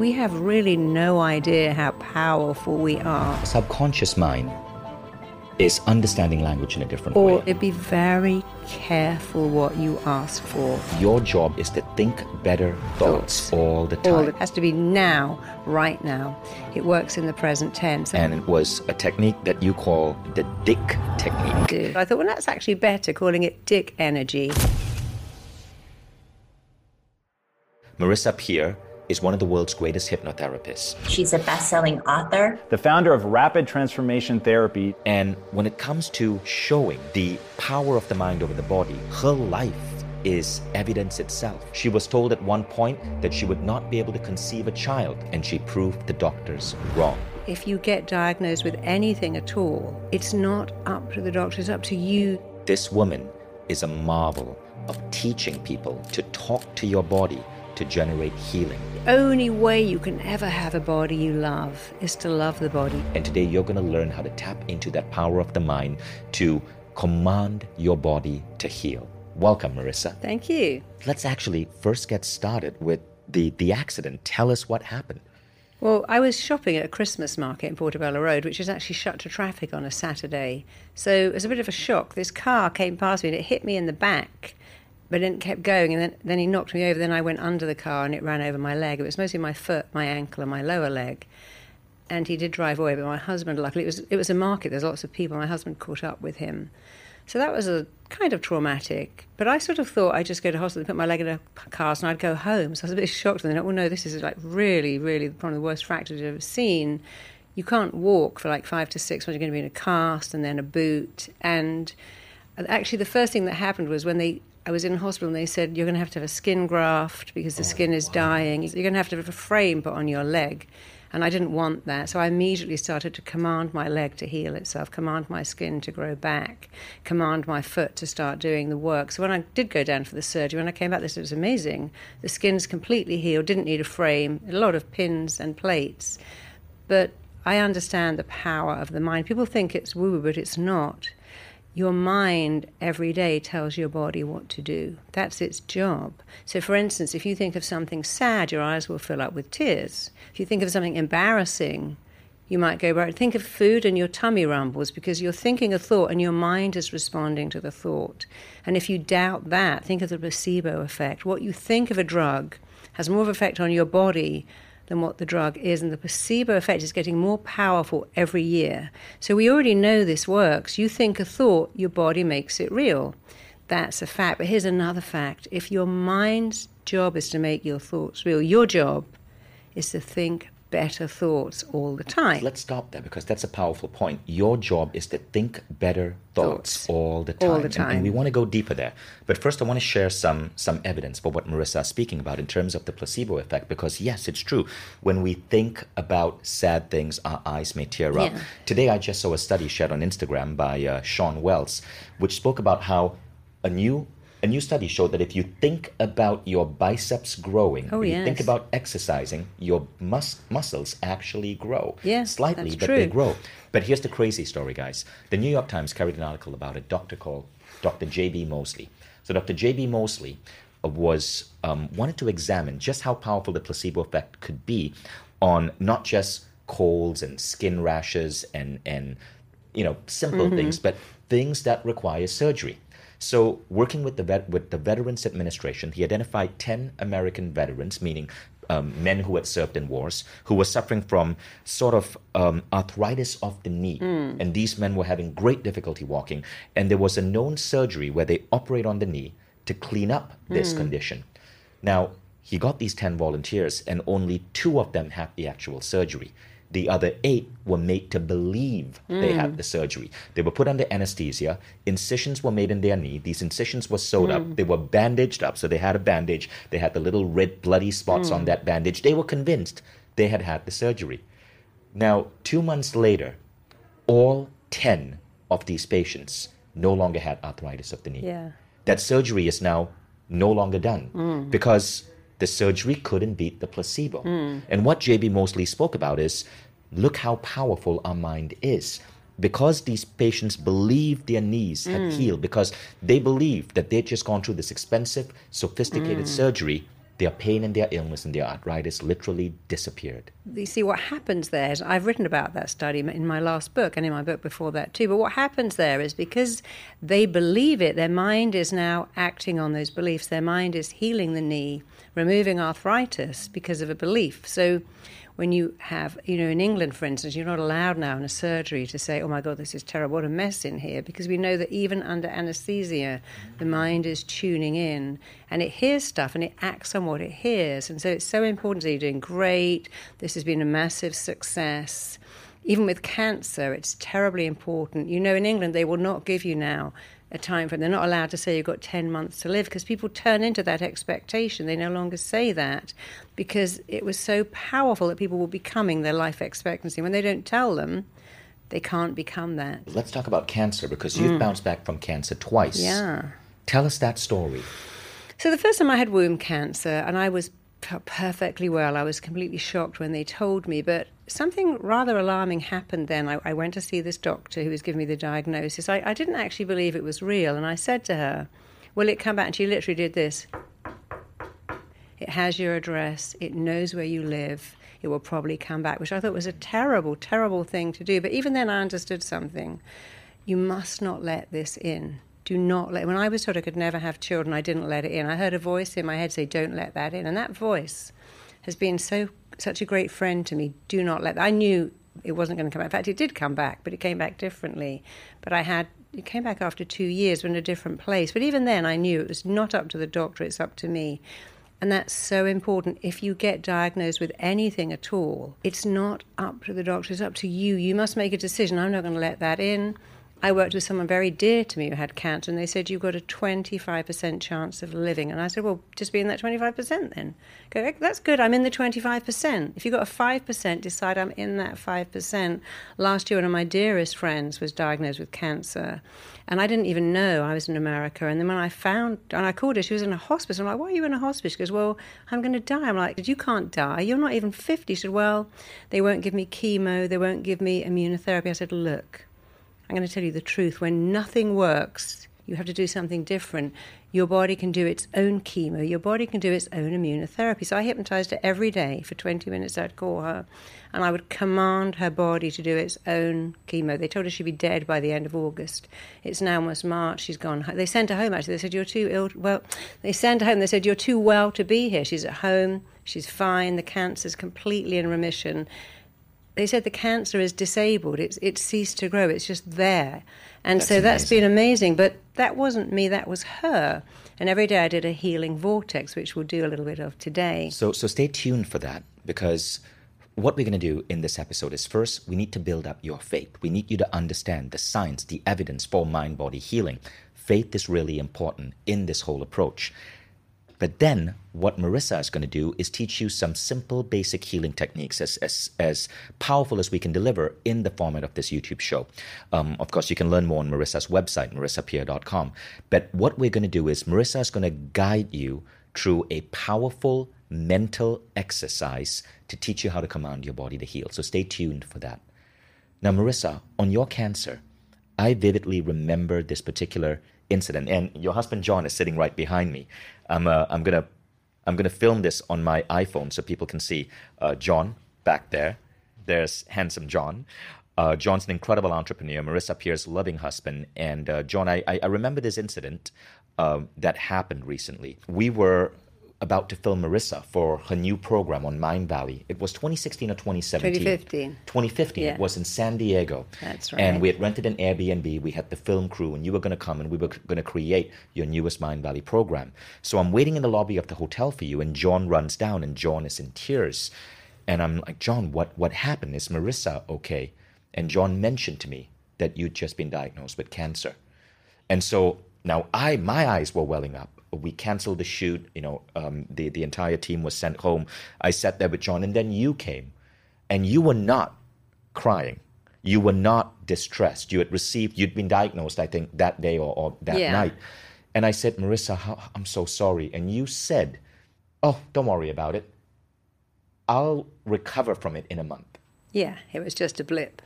We have really no idea how powerful we are. Subconscious mind is understanding language in a different Or way. Or be very careful what you ask for. Your job is to think better thoughts, all the time. All it has to be now, right now. It works in the present tense. and it was a technique that you call the dick technique. Dude, I thought, well, that's actually better calling it dick energy. Marisa Peer is one of the world's greatest hypnotherapists. She's a best selling author. the founder of Rapid Transformation Therapy. And when it comes to showing the power of the mind over the body, her life is evidence itself. She was told at one point that she would not be able to conceive a child, and she proved the doctors wrong. If you get diagnosed with anything at all, it's not up to the doctor, it's up to you. This woman is a marvel of teaching people to talk to your body to generate healing. The only way you can ever have a body you love is to love the body. And today you're going to learn how to tap into that power of the mind to command your body to heal. Welcome, Marisa. Thank you. Let's actually first get started with the, the accident. Tell us what happened. Well, I was shopping at a Christmas market in Portobello Road, which is actually shut to traffic on a Saturday. So it was a bit of a shock. This car came past me and it hit me in the back, but then kept going. And then, then he knocked me over. Then I went under the car and it ran over my leg. It was mostly my foot, my ankle, and my lower leg. And he did drive away, but my husband, luckily, it was, it was a market. There's lots of people. My husband caught up with him. So that was a kind of traumatic. But I sort of thought I'd just go to hospital, put my leg in a cast, and I'd go home. So I was a bit shocked. And then, oh no, this is like really, really one of the worst fractures I've ever seen. You can't walk for like five to six months. You're going to be in a cast and then a boot. And actually, the first thing that happened was when they I was in hospital and they said you're going to have to have a skin graft because the oh, skin is dying. You're going to have to have a frame put on your leg. And I didn't want that. So I immediately started to command my leg to heal itself, command my skin to grow back, command my foot to start doing the work. So when I did go down for the surgery, when I came back, this was amazing. The skin's completely healed, didn't need a frame, a lot of pins and plates. But I understand the power of the mind. People think it's woo woo, but it's not. Your mind every day tells your body what to do. That's its job. So, for instance, if you think of something sad, your eyes will fill up with tears. If you think of something embarrassing, you might go back. Think of food and your tummy rumbles because you're thinking a thought and your mind is responding to the thought. And if you doubt that, think of the placebo effect. What you think of a drug has more of an effect on your body than what the drug is, and the placebo effect is getting more powerful every year. So we already know this works. You think a thought, your body makes it real. That's a fact. But here's another fact if your mind's job is to make your thoughts real, your job is to think better thoughts all the time. Let's stop there because that's a powerful point. Your job is to think better thoughts, Thoughts. all the time. All the And- And, we want to go deeper there. But first, I want to share some, some evidence for what Marisa is speaking about in terms of the placebo effect because, yes, it's true. When we think about sad things, our eyes may tear up. Yeah. Today, I just saw a study shared on Instagram by uh, Sean Wells, which spoke about how a new a new study showed that if you think about your biceps growing, Oh, or you think about exercising, your mus- muscles actually grow. Yeah, slightly, but they grow. But here's the crazy story, guys. The New York Times carried an article about a doctor called Dr. J.B. Moseley. So Dr. J.B. Moseley uh, was um, wanted to examine just how powerful the placebo effect could be on not just colds and skin rashes and and you know simple Mm-hmm. things, but things that require surgery. So, working with the vet, with the Veterans Administration, he identified ten American veterans, meaning um, men who had served in wars, who were suffering from sort of um, arthritis of the knee, and these men were having great difficulty walking. And there was a known surgery where they operate on the knee to clean up this condition. Now, he got these 10 volunteers, and only two of them had the actual surgery. The other eight were made to believe they had the surgery. They were put under anesthesia. Incisions were made in their knee. These incisions were sewed up. They were bandaged up. So they had a bandage. They had the little red, bloody spots on that bandage. They were convinced they had had the surgery. Now, two months later, all 10 of these patients no longer had arthritis of the knee Yeah. that surgery is now no longer done mm. because the surgery couldn't beat the placebo. Hmm. And what JB Moseley spoke about is look how powerful our mind is. Because these patients believed their knees had hmm. healed, because they believed that they'd just gone through this expensive, sophisticated hmm. surgery, their pain and their illness and their arthritis literally disappeared. You see, what happens there is I've written about that study in my last book and in my book before that too. But what happens there is because they believe it, their mind is now acting on those beliefs. Their mind is healing the knee, removing arthritis because of a belief. So when you have, you know, in England, for instance, you're not allowed now in a surgery to say, oh my God, this is terrible, what a mess in here, because we know that even under anesthesia, the mind is tuning in and it hears stuff and it acts on what it hears. And so it's so important that you're doing great. This has been a massive success. Even with cancer, it's terribly important. You know, in England, they will not give you now a time frame. They're not allowed to say you've got 10 months to live because people turn into that expectation. They no longer say that because it was so powerful that people were becoming their life expectancy. When they don't tell them, they can't become that. Let's talk about cancer because you've mm. bounced back from cancer twice. Yeah. Tell us that story. So the first time I had womb cancer, and I was perfectly well. I was completely shocked when they told me, but something rather alarming happened then. I, I went to see this doctor who was giving me the diagnosis. I, I, didn't actually believe it was real, and I said to her, Will it come back? And she literally did this. It has your address, it knows where you live, it will probably come back, which I thought was a terrible, terrible thing to do. But even then, I understood something. You must not let this in do not let when i was told i could never have children i didn't let it in i heard a voice in my head say don't let that in and that voice has been so such a great friend to me do not let that. i knew it wasn't going to come back in fact it did come back but it came back differently but i had it came back after two years but in a different place but even then i knew it was not up to the doctor it's up to me and that's so important. If you get diagnosed with anything at all, it's not up to the doctor, it's up to you. You must make a decision. I'm not going to let that in. I worked with someone very dear to me who had cancer, and they said, You've got a 25% chance of living. And I said, Well, just be in that 25% then. Go, eh, That's good, I'm in the 25%. If you've got a 5%, decide I'm in that 5%. Last year, one of my dearest friends was diagnosed with cancer, and I didn't even know I was in America. And then when I found, and I called her, she was in a hospice. I'm like, Why are you in a hospice? She goes, Well, I'm going to die. I'm like, You can't die. You're not even 50. She said, Well, they won't give me chemo, they won't give me immunotherapy. I said, Look, I'm going to tell you the truth. When nothing works, you have to do something different. Your body can do its own chemo, your body can do its own immunotherapy. So I hypnotized her every day for 20 minutes. I'd call her and I would command her body to do its own chemo. They told her she'd be dead by the end of August. It's now almost March. She's gone. They sent her home actually. They said, You're too ill. Well, they sent her home. They said, You're too well to be here. She's at home. She's fine. The cancer's completely in remission they said the cancer is disabled. It's it's ceased to grow. It's just there, and that's so that's amazing. been amazing. But that wasn't me. That was her. And every day I did a healing vortex, which we'll do a little bit of today. So so stay tuned for that because what we're going to do in this episode is first we need to build up your faith. We need you to understand the science, the evidence for mind body healing. Faith is really important in this whole approach. But then what Marisa is going to do is teach you some simple basic healing techniques as, as, as powerful as we can deliver in the format of this YouTube show. Um, of course, you can learn more on Marisa's website, marisapeer.com. But what we're going to do is Marisa is going to guide you through a powerful mental exercise to teach you how to command your body to heal. So stay tuned for that. Now, Marisa, on your cancer, I vividly remember this particular incident, and your husband John is sitting right behind me. I'm uh, I'm gonna I'm gonna film this on my iPhone so people can see uh, John back there. There's handsome John. Uh, John's an incredible entrepreneur, Marisa Peer's loving husband. And uh, John, I, I remember this incident uh, that happened recently. We were about to film Marisa for her new program on Mindvalley. It was 2016 or 2017? 2015. 2015. Yeah. It was in San Diego. That's right. And we had rented an Airbnb. We had the film crew, and you were going to come and we were going to create your newest Mindvalley program. So I'm waiting in the lobby of the hotel for you, and John runs down, and John is in tears. And I'm like, John, what, what happened? Is Marisa okay? And John mentioned to me that you'd just been diagnosed with cancer. And so now I, my eyes were welling up we canceled the shoot. You know, um, the the entire team was sent home. I sat there with John, and then you came, and you were not crying. You were not distressed. You had received. You'd been diagnosed, I think, that day or, or that yeah. night. And I said, Marisa, how, I'm so sorry. And you said, Oh, don't worry about it. I'll recover from it in a month. Yeah, it was just a blip.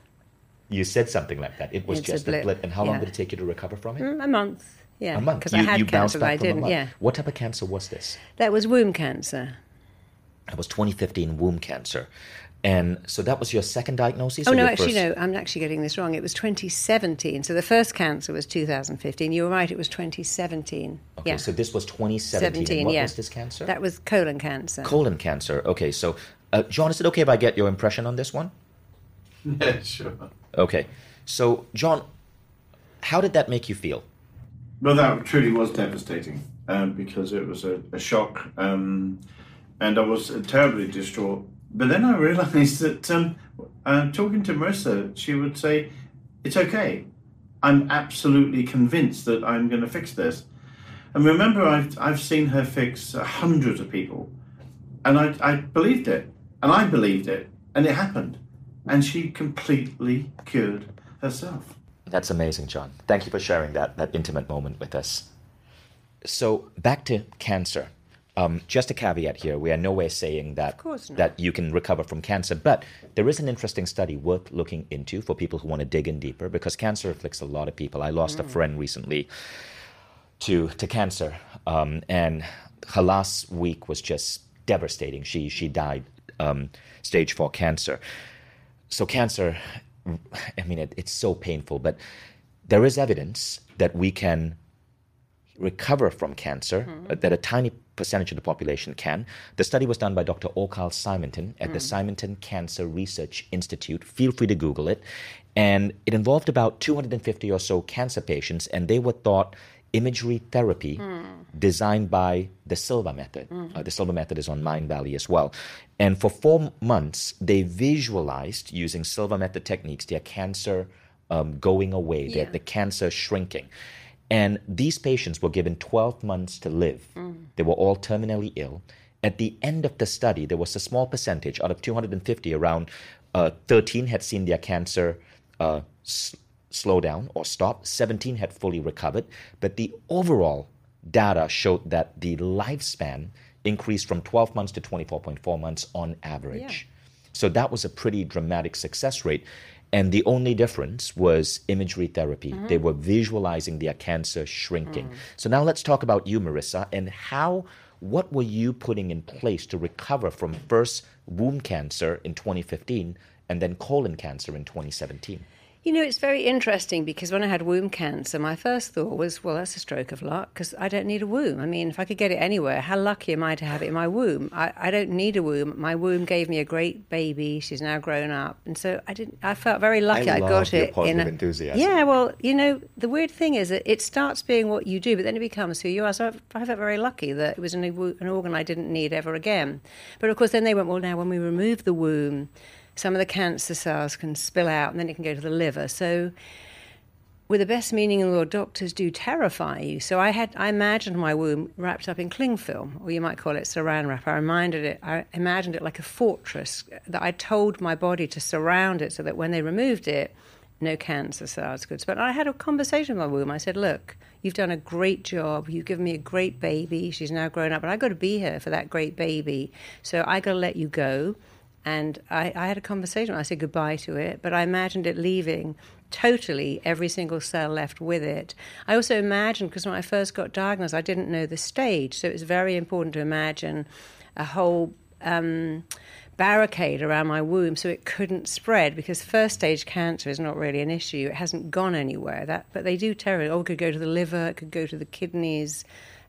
You said something like that. It was it's just a blip. a blip. And how yeah. long did it take you to recover from it? Mm, a month. Yeah, A month. because I had you cancer, but I didn't. Yeah, What type of cancer was this? that was womb cancer. That was 2015 womb cancer. And so that was your second diagnosis? Oh no, actually first? no. I'm actually getting this wrong. It was 2017. So the first cancer was 2015. You were right. It was 2017. Okay, yeah, so this was 2017. and 17. what yeah. was this cancer? That was colon cancer. Colon cancer. Okay, so uh, John, is it okay if I get your impression on this one? Yeah, sure. Okay, so John, how did that make you feel? Well, that truly was devastating um, because it was a, a shock, um, and I was terribly distraught. But then I realised that um, uh, talking to Marisa, she would say, "It's okay. I'm absolutely convinced that I'm going to fix this." And remember, I've I've seen her fix hundreds of people, and I I believed it, and I believed it, and it happened, and she completely cured herself. That's amazing, John. Thank you for sharing that, that intimate moment with us. So, back to cancer. Um, just a caveat here we are no way saying that, that you can recover from cancer, but there is an interesting study worth looking into for people who want to dig in deeper because cancer afflicts a lot of people. I lost a friend recently to, to cancer, um, and her last week was just devastating. She, she died um, stage 4 cancer so cancer i mean it, it's so painful but there is evidence that we can recover from cancer uh, that a tiny percentage of the population can. The study was done by dr O. Carl Simonton at the simonton cancer research institute. Feel free to google it. And it involved about 250 or so cancer patients and they were thought imagery therapy designed by the Silva method. Uh, the Silva method is on Mindvalley as well. And for four months, they visualized using Silva method techniques their cancer um, going away, their, the cancer shrinking. And these patients were given 12 months to live. They were all terminally ill. At the end of the study, there was a small percentage out of 250, around uh, 13 had seen their cancer uh, s- slow down or stop. 17 had fully recovered. But the overall data showed that the lifespan increased from 12 months to 24.4 months on average. So that was a pretty dramatic success rate. And the only difference was imagery therapy. Mm-hmm. They were visualizing their cancer shrinking. Mm. So now let's talk about you, Marisa, and how, what were you putting in place to recover from first womb cancer in 2015 and then colon cancer in 2017? You know, it's very interesting because when I had womb cancer, my first thought was, well, that's a stroke of luck because I don't need a womb. I mean, if I could get it anywhere, how lucky am I to have it in my womb? I, I don't need a womb. My womb gave me a great baby. She's now grown up. And so I didn't, I felt very lucky I, love got your it. positive in a, enthusiasm. Yeah, well, you know, the weird thing is that it starts being what you do, but then it becomes who you are. So I I felt very lucky that it was an, an organ I didn't need ever again. But of course, then they went, well, now when we remove the womb, some of the cancer cells can spill out and then it can go to the liver. So, with the best meaning in the world, doctors do terrify you. So I had, I imagined my womb wrapped up in cling film, or you might call it saran wrap. I reminded it, I imagined it like a fortress that I told my body to surround it, so that when they removed it, no cancer cells could. But I had a conversation with my womb. I said, "Look, you've done a great job. You've given me a great baby. She's now grown up, but I've got to be here for that great baby. So I've got to let you go." And I, I had a conversation. I said goodbye to it, but I imagined it leaving totally every single cell left with it. I also imagined, because when I first got diagnosed, I didn't know the stage. So it was very important to imagine a whole um, barricade around my womb so it couldn't spread because first stage cancer is not really an issue. It hasn't gone anywhere. That, but they do you, oh, it could go to the liver, it could go to the kidneys.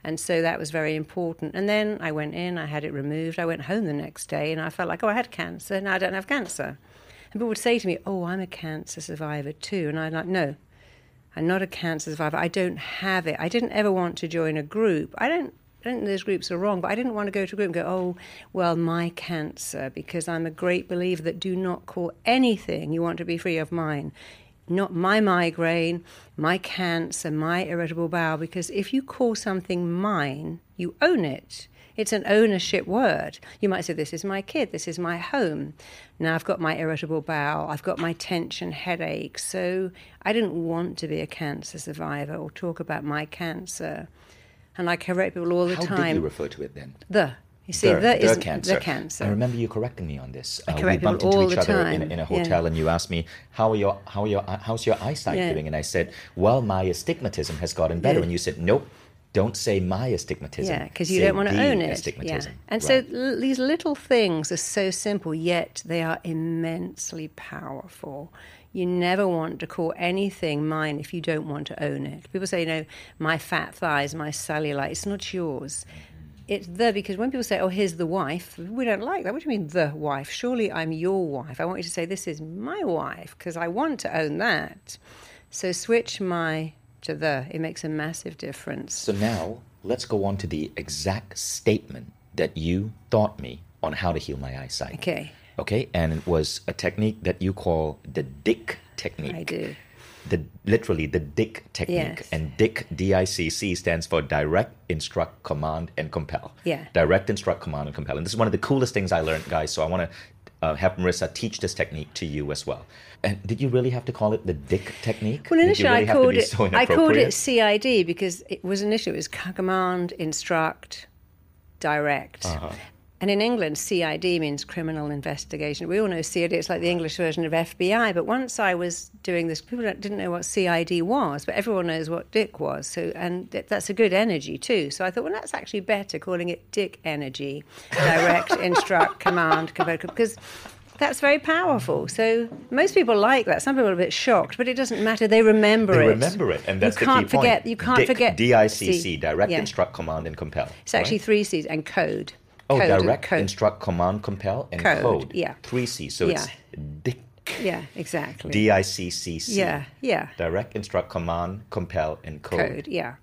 And so that was very important. And then I went in, I had it removed. I went home the next day and I felt like, oh, I had cancer. Now I don't have cancer. And people would say to me, oh, I'm a cancer survivor too. And I'm like, no, I'm not a cancer survivor. I don't have it. I didn't ever want to join a group. I don't. I don't think those groups are wrong, but I didn't want to go to a group and go, oh, well, my cancer, because I'm a great believer that do not call anything you want to be free of mine not my migraine, my cancer, my irritable bowel, because if you call something mine, you own it. It's an ownership word. You might say, This is my kid, this is my home. Now I've got my irritable bowel, I've got my tension headache. So I didn't want to be a cancer survivor or talk about my cancer. And I correct people all the How time. How did you refer to it then? the You see, the, the, the cancer. the cancer. I remember you correcting me on this. Uh, we correct people bumped into all each other in, in a Yeah. hotel, and you asked me how are your how are your how's your eyesight Yeah. doing, and I said, well, my astigmatism has gotten better, Yeah. and you said, nope, don't say my astigmatism. Yeah, because you say don't want to own it. Yeah. And Right. so l- these little things are so simple, yet they are immensely powerful. You never want to call anything mine if you don't want to own it. People say, you know, my fat thighs, my cellulite, it's not yours. It's the, because when people say, oh, here's the wife, we don't like that. What do you mean, the wife? Surely I'm your wife. I want you to say, this is my wife, because I want to own that. So switch my to the. It makes a massive difference. So now let's go on to the exact statement that you taught me on how to heal my eyesight. Okay. Okay, and it was a technique that you call the Dick technique. I do. The literally the Dick technique, Yes. and Dick D I C C stands for direct, instruct, command, and compel. Yeah. Direct, instruct, command, and compel. And this is one of the coolest things I learned, guys. So I want to uh, have Marisa teach this technique to you as well. And did you really have to call it the Dick technique? Well, initially really I called it so I called it? CID because it was initially it was command, instruct, direct. Uh-huh. And in England, CID means criminal investigation. We all know CID; it's like the English version of FBI. But once I was doing this, people didn't know what CID was, but everyone knows what Dick was. So, and that's a good energy too. So I thought, well, that's actually better calling it Dick energy, direct, instruct, command, convoke, because that's very powerful. So most people like that. Some people are a bit shocked, but it doesn't matter. They remember They it. They remember it, and that's you the can't key forget. point. You can't Dick, forget. D-I-C-C, C. direct, Yeah. instruct, command, and compel. It's actually right? three C's and code. Oh, Code direct, code. instruct, command, compel, and Code, code. yeah. Three C. So it's Dick. Yeah, exactly. D I C C C. Yeah, yeah. Direct, instruct, command, compel, and code. code. Yeah.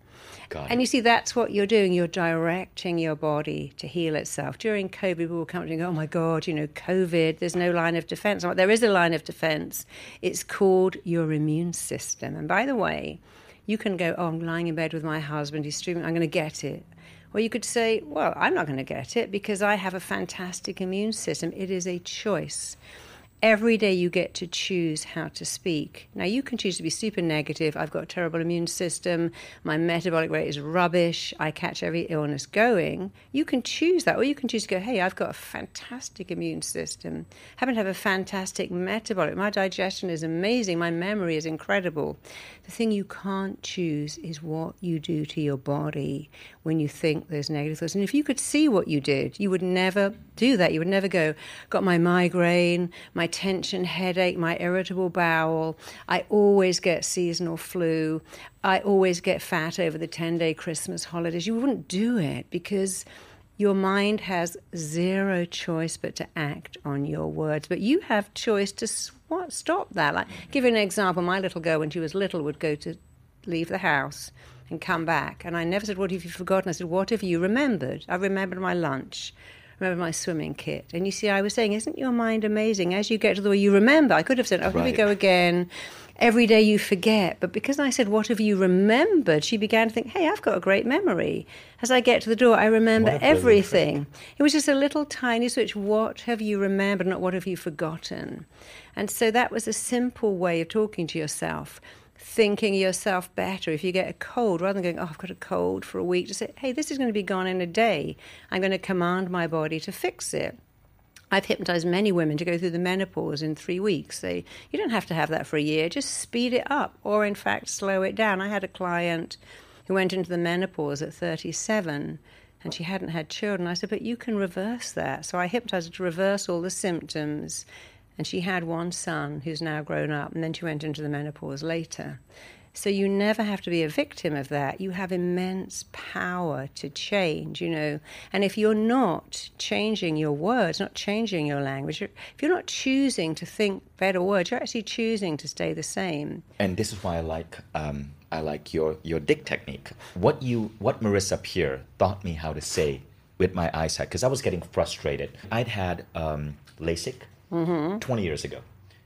Got And it. you see, that's what you're doing. You're directing your body to heal itself. During COVID, people will come to oh my God, you know, COVID, there's no line of defense. There is a line of defense. It's called your immune system. And by the way, you can go, oh, I'm lying in bed with my husband, he's streaming, I'm going to get it. Or you could say, well, I'm not going to get it because I have a fantastic immune system. It is a choice. Every day you get to choose how to speak. Now, you can choose to be super negative. I've got a terrible immune system. My metabolic rate is rubbish. I catch every illness going. You can choose that. Or you can choose to go, hey, I've got a fantastic immune system. happen to have a fantastic metabolic. My digestion is amazing. My memory is incredible. The thing you can't choose is what you do to your body when you think there's negative thoughts. And if you could see what you did, you would never do that. You would never go, got my migraine, my tension headache, my irritable bowel. I always get seasonal flu. I always get fat over the 10 day Christmas holidays. You wouldn't do it because your mind has zero choice but to act on your words. But you have choice to stop that. Like, give you an example. My little girl, when she was little, would go to leave the house and come back. And I never said, What have you forgotten? I said, What have you remembered? I remembered my lunch. Remember my swimming kit. And you see, I was saying, isn't your mind amazing? As you get to the way you remember, I could have said, oh, here we go again. Every day you forget. But because I said, what have you remembered? She began to think, hey, I've got a great memory. As I get to the door, I remember everything. It was just a little tiny switch. What have you remembered, not what have you forgotten? And so that was a simple way of talking to yourself thinking yourself better. If you get a cold, rather than going, oh, I've got a cold for a week, just say, hey, this is going to be gone in a day. I'm going to command my body to fix it. I've hypnotized many women to go through the menopause in three weeks. They, you don't have to have that for a year. Just speed it up, or in fact, slow it down. I had a client who went into the menopause at 37 and she hadn't had children. I said, But you can reverse that. So I hypnotized her to reverse all the symptoms. And she had one son who's now grown up, and then she went into the menopause later. So you never have to be a victim of that. You have immense power to change, you know. And if you're not changing your words, not changing your language, if you're not choosing to think better words, you're actually choosing to stay the same. And this is why I like um, I like your your dick technique. What you what Marisa Peer taught me how to say with my eyesight because I was getting frustrated. I'd had um, LASIK Mm-hmm. 20 years ago.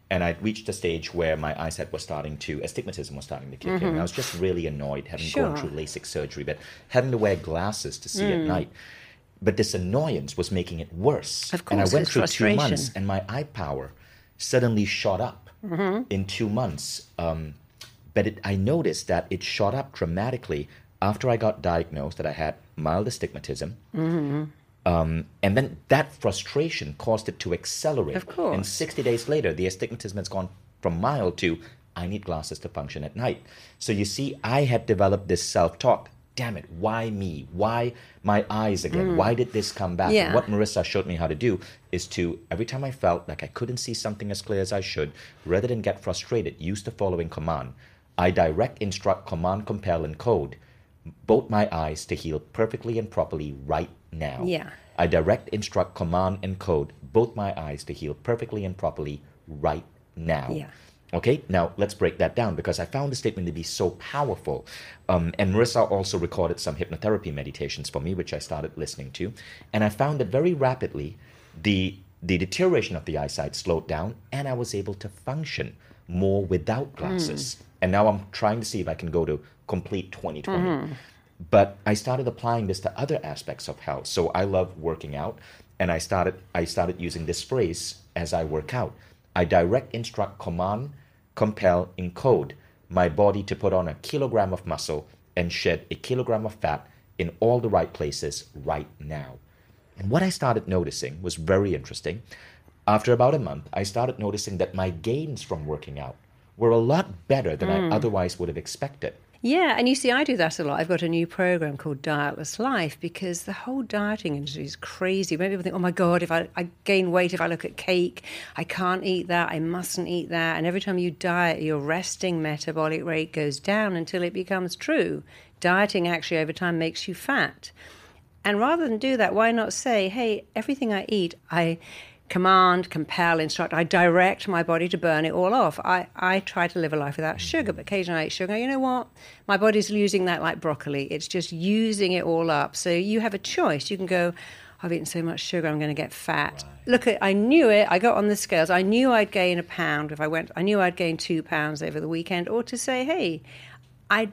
And I'd reached a stage where my eyesight was starting to, astigmatism was starting to kick in. And I was just really annoyed having gone Mm-hmm. Through LASIK surgery, but having to wear glasses to see Mm. at night. But this annoyance was making it worse. Of course, and I went through two months, and my eye power suddenly shot up Mm-hmm. in two months. Um, but it, I noticed that it shot up dramatically after I got diagnosed that I had mild astigmatism. Mm-hmm. Um, and then that frustration caused it to accelerate. Of course. And 60 days later, the astigmatism has gone from mild to I need glasses to function at night. So you see, I had developed this self talk. Damn it, why me? Why my eyes again? Why did this come back? Mm. Yeah. What Marisa showed me how to do is to, every time I felt like I couldn't see something as clear as I should, rather than get frustrated, use the following command. I direct, instruct, command, compel, and code both my eyes to heal perfectly and properly right now. Yeah. I direct, instruct, command, and code both my eyes to heal perfectly and properly right now. Yeah. Okay, now let's break that down because I found the statement to be so powerful. Um, and Marisa also recorded some hypnotherapy meditations for me, which I started listening to. And I found that very rapidly the, the deterioration of the eyesight slowed down and I was able to function more without glasses. And now I'm trying to see if I can go to complete 2020. But I started applying this to other aspects of health. So I love working out, and I started I started using this phrase as I work out. I direct, instruct, command, compel, encode my body to put on a kilogram of muscle and shed a kilogram of fat in all the right places right now. And what I started noticing was very interesting. After about a month, I started noticing that my gains from working out were a lot better than I hmm. otherwise would have expected. Yeah, and you see, I do that a lot. I've got a new program called Dietless Life because the whole dieting industry is crazy. People think, oh my God, if I, I gain weight, if I look at cake, I can't eat that, I mustn't eat that. And every time you diet, your resting metabolic rate goes down until it becomes true. Dieting actually over time makes you fat. And rather than do that, why not say, hey, everything I eat, I command, compel, instruct, I direct my body to burn it all off. I, I try to live a life without mm. sugar, but occasionally I eat sugar. You know what? My body's losing that like broccoli. It's just using it all up. So you have a choice. You can go, I've eaten so much sugar, I'm going to get fat. Look, at, I knew it. I got on the scales. I knew I'd gain a pound if I went. I knew I'd gain two pounds over the weekend. Or to say, hey, I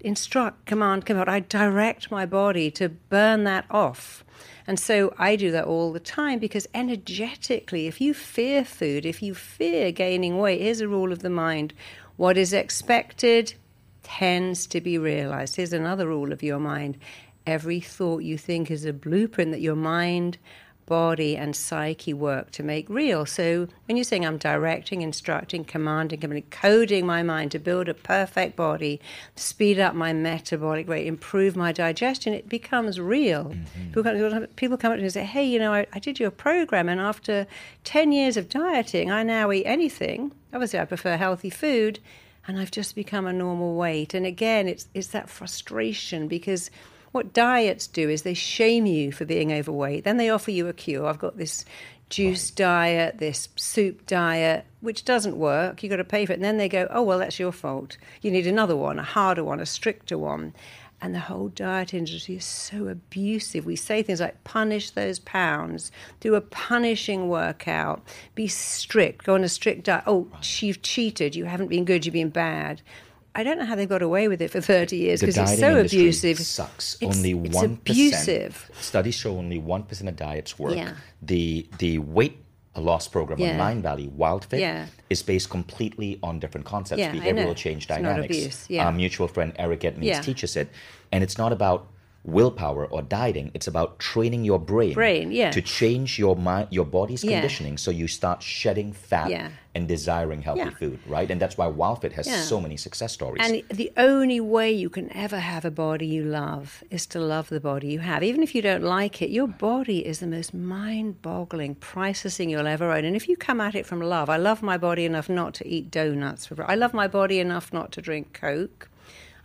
instruct, command, command. I direct my body to burn that off. And so I do that all the time because energetically, if you fear food, if you fear gaining weight, here's a rule of the mind what is expected tends to be realized. Here's another rule of your mind every thought you think is a blueprint that your mind body and psyche work to make real. So when you're saying I'm directing, instructing, commanding, coding my mind to build a perfect body, speed up my metabolic rate, improve my digestion, it becomes real. Mm-hmm. People, come, people come up to me and say, hey, you know, I, I did your program and after 10 years of dieting, I now eat anything. Obviously, I prefer healthy food and I've just become a normal weight. And again, it's, it's that frustration because what diets do is they shame you for being overweight. Then they offer you a cure. I've got this juice diet, this soup diet, which doesn't work. You've got to pay for it. And then they go, oh, well, that's your fault. You need another one, a harder one, a stricter one. And the whole diet industry is so abusive. We say things like punish those pounds, do a punishing workout, be strict, go on a strict diet. Oh, you've cheated, you haven't been good, you've been bad. I don't know how they got away with it for 30 years because it's so abusive. Sucks. It's- only it's one abusive. Studies show only one percent of diets work. Yeah. The the weight loss program on Yeah. Mindvalley, WildFit, Yeah. is based completely on different concepts, Yeah, behavioral change It's not dynamics. abuse, yeah. Our mutual friend Eric Edmeades teaches it, and it's not about willpower or dieting. It's about training your brain, Brain, yeah. to change your mind, your body's Yeah. conditioning, so you start shedding fat Yeah. and desiring healthy food, right? And that's why WildFit has so many success stories. And the only way you can ever have a body you love is to love the body you have. Even if you don't like it, your body is the most mind boggling, priceless thing you'll ever own. And if you come at it from love, I love my body enough not to eat donuts. For, I love my body enough not to drink Coke.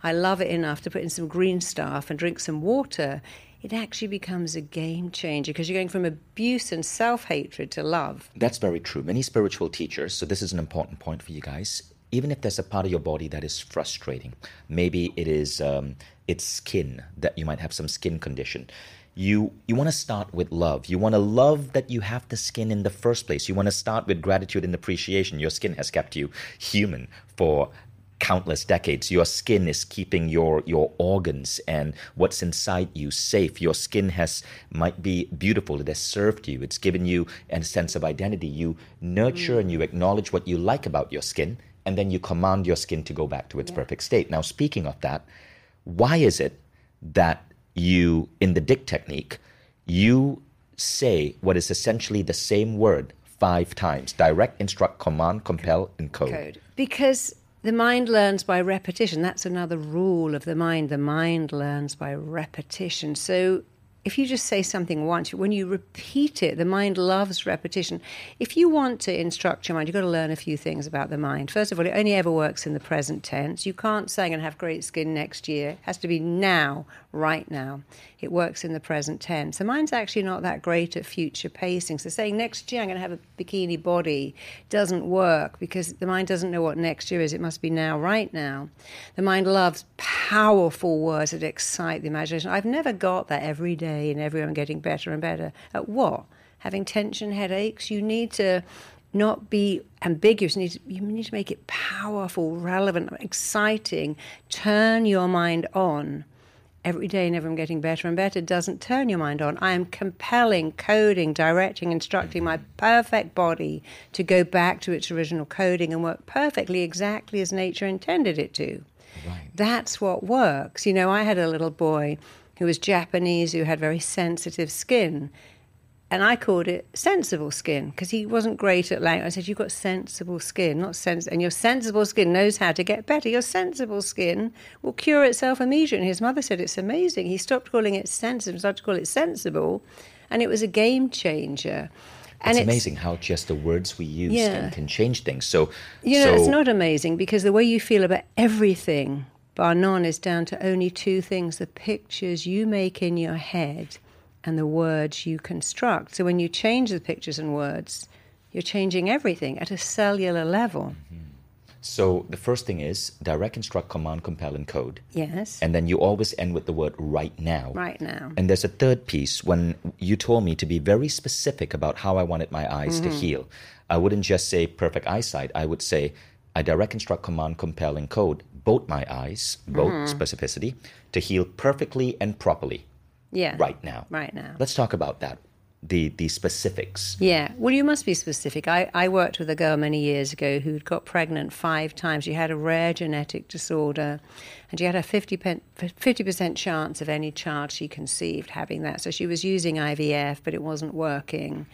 I love it enough to put in some green stuff and drink some water. It actually becomes a game changer because you're going from abuse and self hatred to love. That's very true. Many spiritual teachers, so this is an important point for you guys. Even if there's a part of your body that is frustrating, maybe it is um, it's skin that you might have some skin condition. You you want to start with love. You want to love that you have the skin in the first place. You want to start with gratitude and appreciation. Your skin has kept you human for countless decades. Your skin is keeping your your organs and what's inside you safe. Your skin has might be beautiful. It has served you. It's given you a sense of identity. You nurture and you mm. acknowledge what you like about your skin, and then you command your skin to go back to its perfect state. Now, speaking of that, why is it that you in the dick technique you say what is essentially the same word five times direct, instruct, command, compel, and code. code. Because the mind learns by repetition. That's another rule of the mind. The mind learns by repetition. So if you just say something once, when you repeat it, the mind loves repetition. If you want to instruct your mind, you've got to learn a few things about the mind. First of all, it only ever works in the present tense. You can't say I'm going to have great skin next year. It has to be now, right now. It works in the present tense. The mind's actually not that great at future pacing. So saying next year I'm going to have a bikini body doesn't work because the mind doesn't know what next year is. It must be now, right now. The mind loves powerful words that excite the imagination. I've never got that every day and everyone getting better and better. At what? Having tension headaches? You need to not be ambiguous. You need, to, you need to make it powerful, relevant, exciting. Turn your mind on every day and everyone getting better and better doesn't turn your mind on. I am compelling, coding, directing, instructing my perfect body to go back to its original coding and work perfectly exactly as nature intended it to. Right. That's what works. You know, I had a little boy who was Japanese who had very sensitive skin and I called it sensible skin because he wasn't great at language. I said, "You've got sensible skin, not sense, and your sensible skin knows how to get better. Your sensible skin will cure itself immediately." And his mother said, "It's amazing." He stopped calling it sensitive, started to call it sensible, and it was a game changer. And it's, amazing how just the words we use Yeah. can, can change things. So, You know, so it's not amazing because the way you feel about everything, bar none, is down to only two things the pictures you make in your head and the words you construct. So when you change the pictures and words, you're changing everything at a cellular level. So the first thing is direct, instruct, command, compel, and code. Yes. And then you always end with the word right now. right now. And there's a third piece when you told me to be very specific about how I wanted my eyes Mm-hmm. to heal. I wouldn't just say perfect eyesight. I would say I direct, instruct, command, compel, and code both my eyes, both Mm-hmm. specificity, to heal perfectly and properly Yeah. right now. Right now. Let's talk about that. The the specifics. Yeah, well, you must be specific. I, I worked with a girl many years ago who'd got pregnant five times. She had a rare genetic disorder, and she had a 50 percent chance of any child she conceived having that. So she was using IVF, but it wasn't working.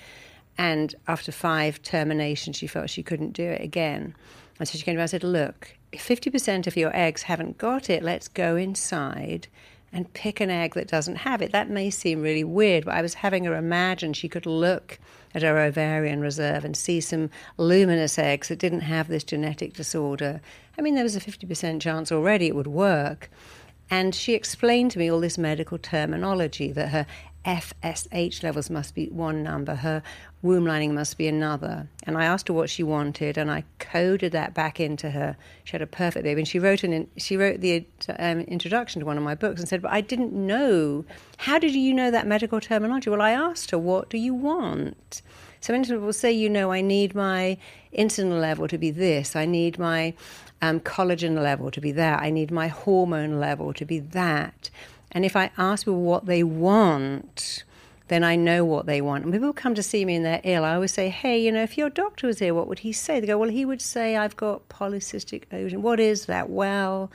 And after five terminations, she felt she couldn't do it again. And so she came to me and said, Look, if 50% of your eggs haven't got it, let's go inside and pick an egg that doesn't have it. That may seem really weird, but I was having her imagine she could look at her ovarian reserve and see some luminous eggs that didn't have this genetic disorder. I mean, there was a 50% chance already it would work. And she explained to me all this medical terminology that her FSH levels must be one number, her womb lining must be another. And I asked her what she wanted, and I coded that back into her. She had a perfect baby, and she wrote an in, she wrote the um, introduction to one of my books and said, "But I didn't know. How did you know that medical terminology?" Well, I asked her, "What do you want?" So people will say, you know, I need my insulin level to be this. I need my um, collagen level to be that. I need my hormone level to be that. And if I ask people what they want, then I know what they want. And people come to see me and they're ill. I always say, hey, you know, if your doctor was here, what would he say? They go, well, he would say, I've got polycystic ovarian. What is that? Well,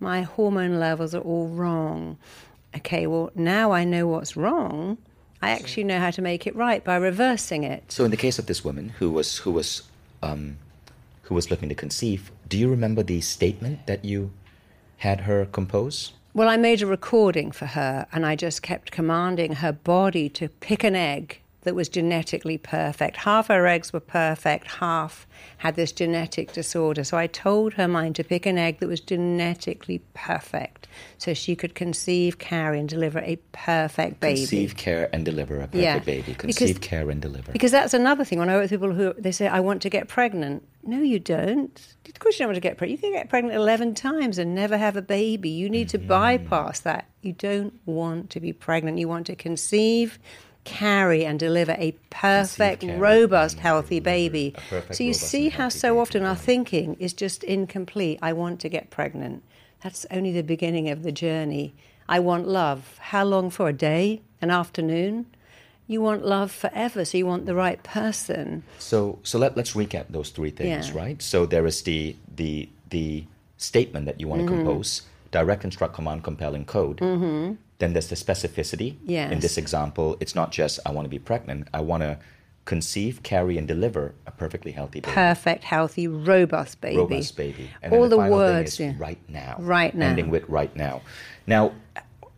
my hormone levels are all wrong. Okay, well, now I know what's wrong. I actually know how to make it right by reversing it. So in the case of this woman who was who was um, who was looking to conceive, do you remember the statement that you had her compose? Well, I made a recording for her and I just kept commanding her body to pick an egg that was genetically perfect. Half her eggs were perfect, half had this genetic disorder. So I told her mind to pick an egg that was genetically perfect so she could conceive, carry, and deliver a perfect baby. Conceive, care, and deliver a perfect Yeah, baby. because- Conceive, care, and deliver. Because that's another thing. When I work with people who they say, I want to get pregnant. No, you don't. Of course, you don't want to get pregnant. You can get pregnant 11 times and never have a baby. You need to mm-hmm. bypass that. You don't want to be pregnant. You want to conceive, carry, and deliver a perfect, robust, healthy baby. perfect, So you see how so baby. often our thinking is just incomplete. I want to get pregnant. That's only the beginning of the journey. I want love. How long for? A day? An afternoon? You want love forever, so you want the right person. So so let let's recap those three things, Yeah. right? So there is the the the statement that you want to Mm-hmm. compose, direct, instruct, command, compelling code. Mm-hmm. Then there's the specificity. Yes. In this example, it's not just I want to be pregnant. I want to conceive, carry, and deliver a perfectly healthy baby. Perfect, healthy, robust baby. Robust baby. And All the, the words, yeah. right now. Right now. Ending with right now. Now,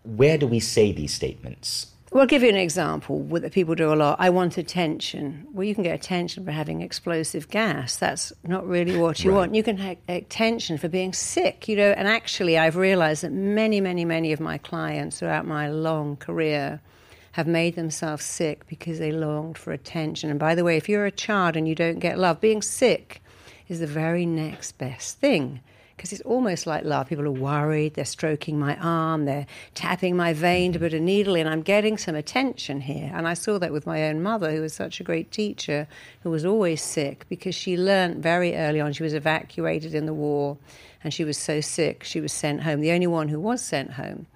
where do we say these statements? Well, I'll give you an example that people do a lot. I want attention. Well, you can get attention for having explosive gas. That's not really what you Right. want. You can have attention for being sick, you know. And actually, I've realized that many, many, many of my clients throughout my long career have made themselves sick because they longed for attention. And by the way, if you're a child and you don't get love, being sick is the very next best thing because it's almost like love. People are worried, they're stroking my arm, they're tapping my vein to put a needle in. I'm getting some attention here. And I saw that with my own mother, who was such a great teacher, who was always sick because she learnt very early on. She was evacuated in the war and she was so sick, she was sent home, the only one who was sent home.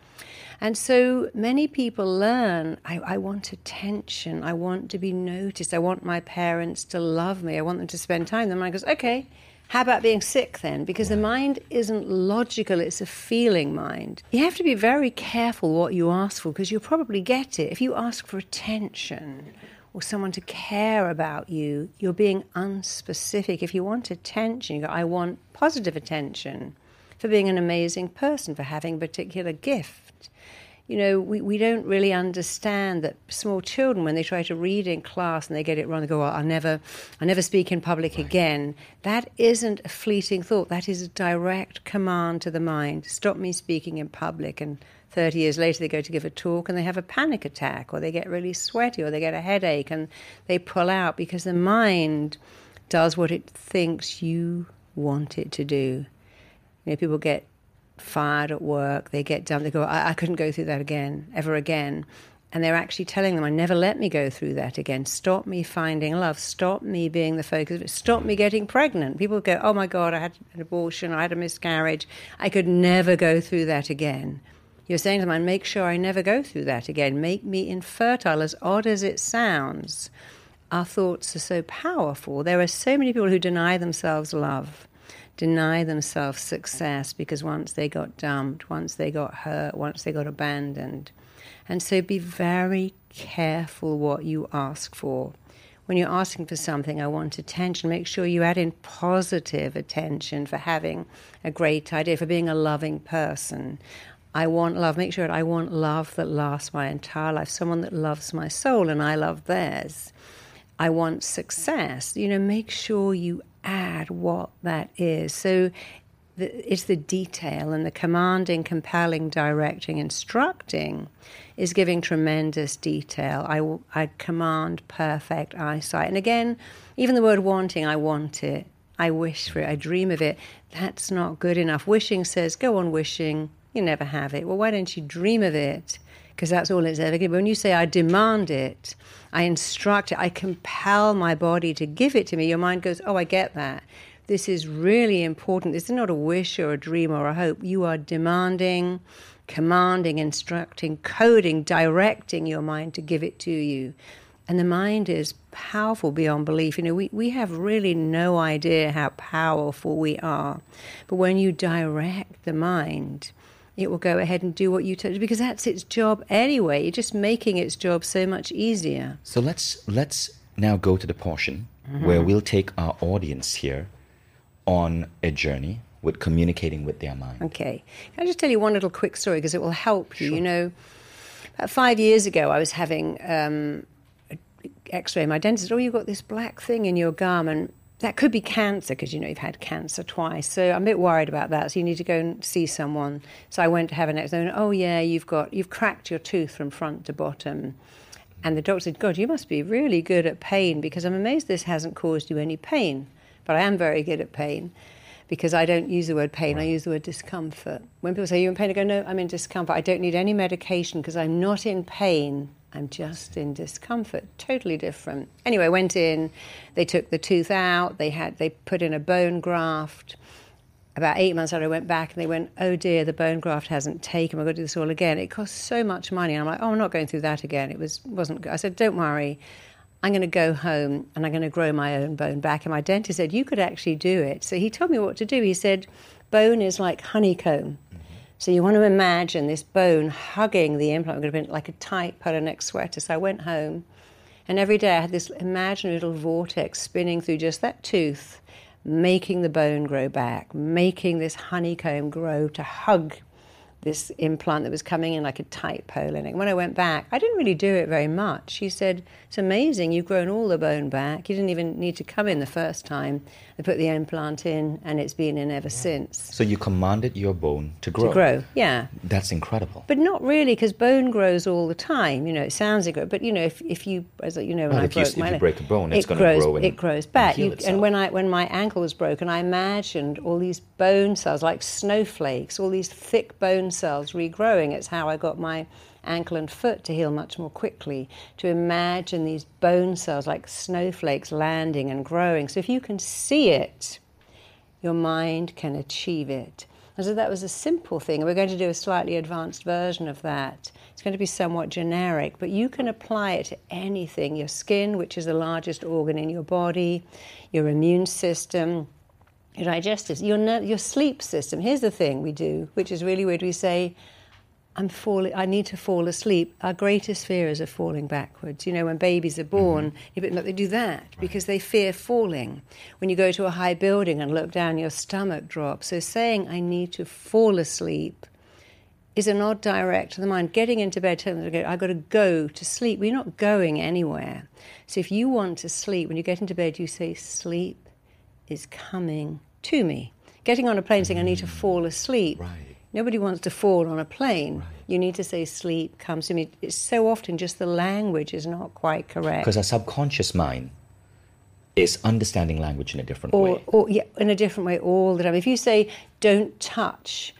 And so many people learn I, I want attention. I want to be noticed. I want my parents to love me. I want them to spend time. with The I goes, okay, how about being sick then? Because the mind isn't logical, it's a feeling mind. You have to be very careful what you ask for because you'll probably get it. If you ask for attention, or someone to care about you, you're being unspecific. If you want attention, you go, I want positive attention for being an amazing person, for having a particular gift. You know, we, we don't really understand that small children, when they try to read in class and they get it wrong, they go, well, I'll never, I'll never speak in public again. That isn't a fleeting thought. That is a direct command to the mind. Stop me speaking in public. And 30 years later, they go to give a talk and they have a panic attack, or they get really sweaty, or they get a headache, and they pull out because the mind does what it thinks you want it to do. You know, people get fired at work, they get done, they go, I, I couldn't go through that again, ever again. And they're actually telling them, I never let me go through that again. Stop me finding love. Stop me being the focus. Stop me getting pregnant. People go, Oh my God, I had an abortion, I had a miscarriage. I could never go through that again. You're saying to them, make sure I never go through that again. Make me infertile, as odd as it sounds. Our thoughts are so powerful. There are so many people who deny themselves love deny themselves success because once they got dumped, once they got hurt, once they got abandoned. And so be very careful what you ask for. When you're asking for something, I want attention, make sure you add in positive attention for having a great idea, for being a loving person. I want love. Make sure I want love that lasts my entire life, someone that loves my soul and I love theirs. I want success. You know, make sure you add what that is. So the, it's the detail and the commanding, compelling, directing, instructing is giving tremendous detail. I, I command perfect eyesight. And again, even the word wanting, I want it. I wish for it. I dream of it. That's not good enough. Wishing says, go on wishing. You never have it. Well, why don't you dream of it? Because that's all it's ever given. When you say, I demand it, I instruct it, I compel my body to give it to me, your mind goes, Oh, I get that. This is really important. This is not a wish or a dream or a hope. You are demanding, commanding, instructing, coding, directing your mind to give it to you. And the mind is powerful beyond belief. You know, we, we have really no idea how powerful we are. But when you direct the mind, it will go ahead and do what you tell it because that's its job anyway. You're just making its job so much easier. So let's let's now go to the portion where we'll take our audience here on a journey with communicating with their mind. Okay. Can I just tell you one little quick story because it will help you? You know, about five years ago, I was having um, X-ray. My dentist said, "Oh, you've got this black thing in your gum, and that could be cancer because you know you've had cancer twice. So I'm a bit worried about that. So you need to go and see someone." So I went to have an X-ray. And, oh yeah, you've got you've cracked your tooth from front to bottom. And the doctor said, God, you must be really good at pain because I'm amazed this hasn't caused you any pain. But I am very good at pain because I don't use the word pain, I use the word discomfort. When people say, You're in pain? I go, No, I'm in discomfort. I don't need any medication because I'm not in pain. I'm just in discomfort. Totally different. Anyway, went in, they took the tooth out, they had they put in a bone graft. About eight months later, I went back and they went, Oh dear, the bone graft hasn't taken. We've got to do this all again. It cost so much money. And I'm like, Oh, I'm not going through that again. It was wasn't good. I said, Don't worry. I'm going to go home and I'm going to grow my own bone back. And my dentist said, You could actually do it. So he told me what to do. He said, Bone is like honeycomb. So you want to imagine this bone hugging the implant. Like a tight polo neck sweater. So I went home, and every day I had this imaginary little vortex spinning through just that tooth, making the bone grow back, making this honeycomb grow to hug this implant that was coming in like a tight polo neck. When I went back, I didn't really do it very much. She said, It's amazing, you've grown all the bone back. You didn't even need to come in the first time. They put the implant in, and it's been in ever since. So you commanded your bone to grow. To grow, yeah. That's incredible. But not really, because bone grows all the time. You know, it sounds like, but you know, if, if you, as you know, when Well, I if you- broke if my you break a bone, it's it gonna grows, grow and- it grows and back. heal You- and when I when my ankle was broken, I imagined all these bone cells, like snowflakes, all these thick bone cells regrowing. It's how I got my ankle and foot to heal much more quickly. To imagine these bone cells like snowflakes landing and growing. So if you can see it, your mind can achieve it. And so that was a simple thing. We're going to do a slightly advanced version of that. It's going to be somewhat generic, but you can apply it to anything your skin, which is the largest organ in your body, your immune system, your digestive, your, ner- your sleep system. Here's the thing we do, which is really weird. We say, I'm falling, I need to fall asleep. Our greatest fear is of falling backwards. You know, when babies are born, mm-hmm. you bet- they do that because they fear falling. When you go to a high building and look down, your stomach drops. So saying, I need to fall asleep is an odd direct to the mind. Getting into bed, telling them, I've got to go to sleep. We're not going anywhere. So if you want to sleep, when you get into bed, you say, sleep is coming to me. Getting on a plane saying, I need to mm. fall asleep. Right. Nobody wants to fall on a plane. You need to say, sleep comes to me. It's so often just the language is not quite correct. Because our subconscious mind is understanding language in a different or, way. or yeah, in a different way all the time. If you say, don't touch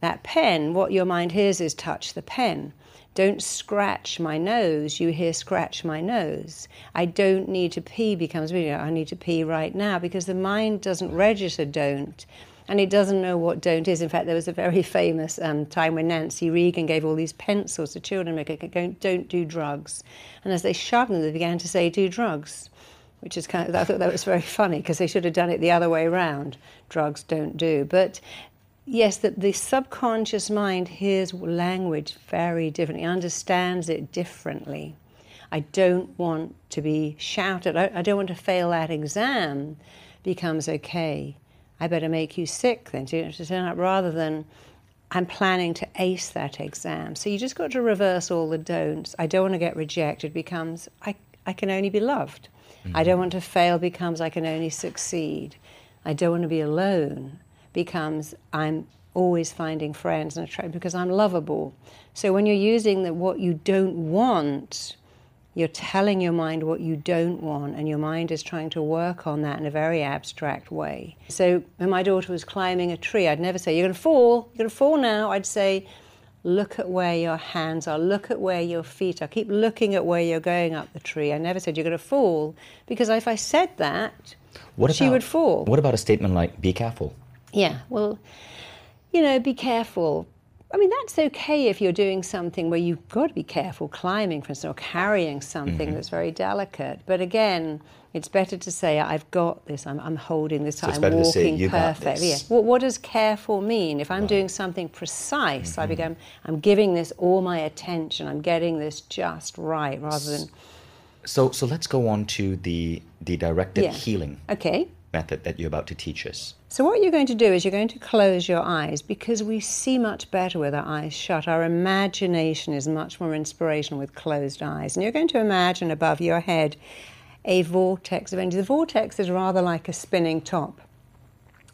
that pen, what your mind hears is touch the pen. Don't scratch my nose, you hear scratch my nose. I don't need to pee becomes really, I need to pee right now because the mind doesn't register don't. And it doesn't know what don't is. In fact, there was a very famous um, time when Nancy Reagan gave all these pencils to children, it go, don't do drugs. And as they shoved them, they began to say, do drugs which is kind of, I thought that was very funny because they should have done it the other way around. Drugs don't do. But yes, that the subconscious mind hears language very differently, understands it differently. I don't want to be shouted. I, I don't want to fail that exam. Becomes okay. I better make you sick then to, to turn up rather than I'm planning to ace that exam. So you just got to reverse all the don'ts. I don't want to get rejected becomes I, I can only be loved. I mm-hmm. don't want to fail becomes I can only succeed. I don't want to be alone becomes I'm always finding friends and attract because I'm lovable. So when you're using the what you don't want, you're telling your mind what you don't want, and your mind is trying to work on that in a very abstract way. So when my daughter was climbing a tree, I'd never say, You're going to fall, you're going to fall now. I'd say, Look at where your hands are, look at where your feet are, keep looking at where you're going up the tree. I never said, You're going to fall, because if I said that, What she about- would fall. What about a statement like, be careful? Yeah, well, you know, be careful. I mean, that's okay if you're doing something where you've got to be careful, climbing, for instance, or carrying something Mm-hmm. that's very delicate. But again, it's better to say, I've got this, I'm, I'm holding this, So I'm walking say, "You got perfect. this." Yeah. Well, what does careful mean? If I'm doing something precise, Mm-hmm. I become, I'm giving this all my attention, I'm getting this just right rather than, So, so let's go on to the, the directed Yeah. healing okay, method that you're about to teach us. So, what you're going to do is you're going to close your eyes because we see much better with our eyes shut. Our imagination is much more inspirational with closed eyes. And you're going to imagine above your head a vortex of energy. The vortex is rather like a spinning top.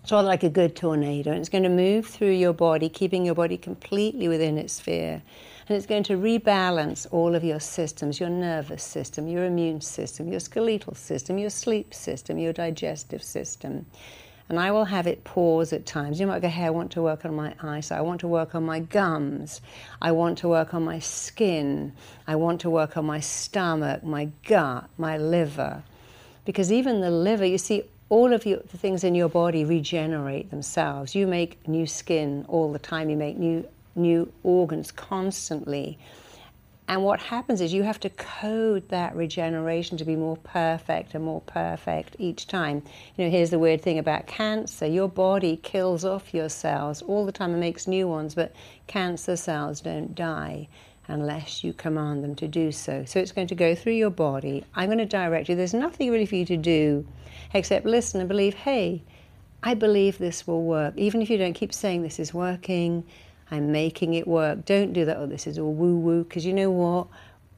It's rather like a good tornado, and it's going to move through your body, keeping your body completely within its sphere. And it's going to rebalance all of your systems your nervous system, your immune system, your skeletal system, your sleep system, your digestive system. And I will have it pause at times. You might go, hey, I want to work on my eyes, I want to work on my gums. I want to work on my skin. I want to work on my stomach, my gut, my liver because even the liver, you see, all of your, the things in your body regenerate themselves. You make new skin all the time. You make new new organs constantly, And what happens is you have to code that regeneration to be more perfect and more perfect each time. You know, here's the weird thing about cancer your body kills off your cells all the time and makes new ones, but cancer cells don't die unless you command them to do so. So it's going to go through your body. I'm going to direct you. There's nothing really for you to do except listen and believe, hey, I believe this will work. Even if you don't keep saying this is working, I'm making it work. Don't do that. Oh, this is all woo woo. Because you know what?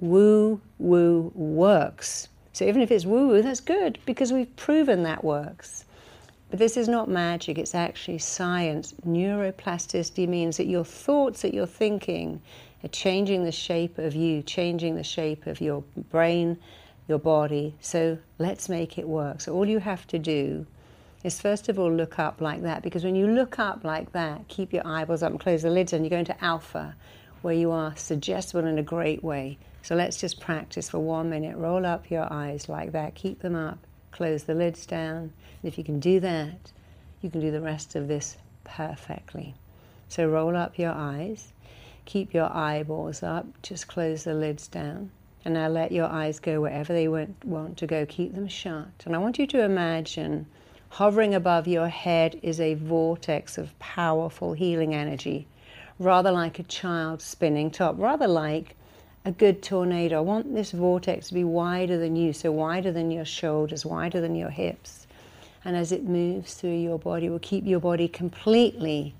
Woo woo works. So even if it's woo woo, that's good because we've proven that works. But this is not magic, it's actually science. Neuroplasticity means that your thoughts that you're thinking are changing the shape of you, changing the shape of your brain, your body. So let's make it work. So all you have to do is first of all look up like that because when you look up like that, keep your eyeballs up and close the lids and you go into alpha where you are suggestible in a great way. So let's just practice for one minute. Roll up your eyes like that, keep them up, close the lids down. And if you can do that, you can do the rest of this perfectly. So roll up your eyes, keep your eyeballs up, just close the lids down. And now let your eyes go wherever they want to go. Keep them shut. And I want you to imagine Hovering above your head is a vortex of powerful healing energy, rather like a child spinning top, rather like a good tornado. I want this vortex to be wider than you, so wider than your shoulders, wider than your hips. And as it moves through your body, will keep your body completely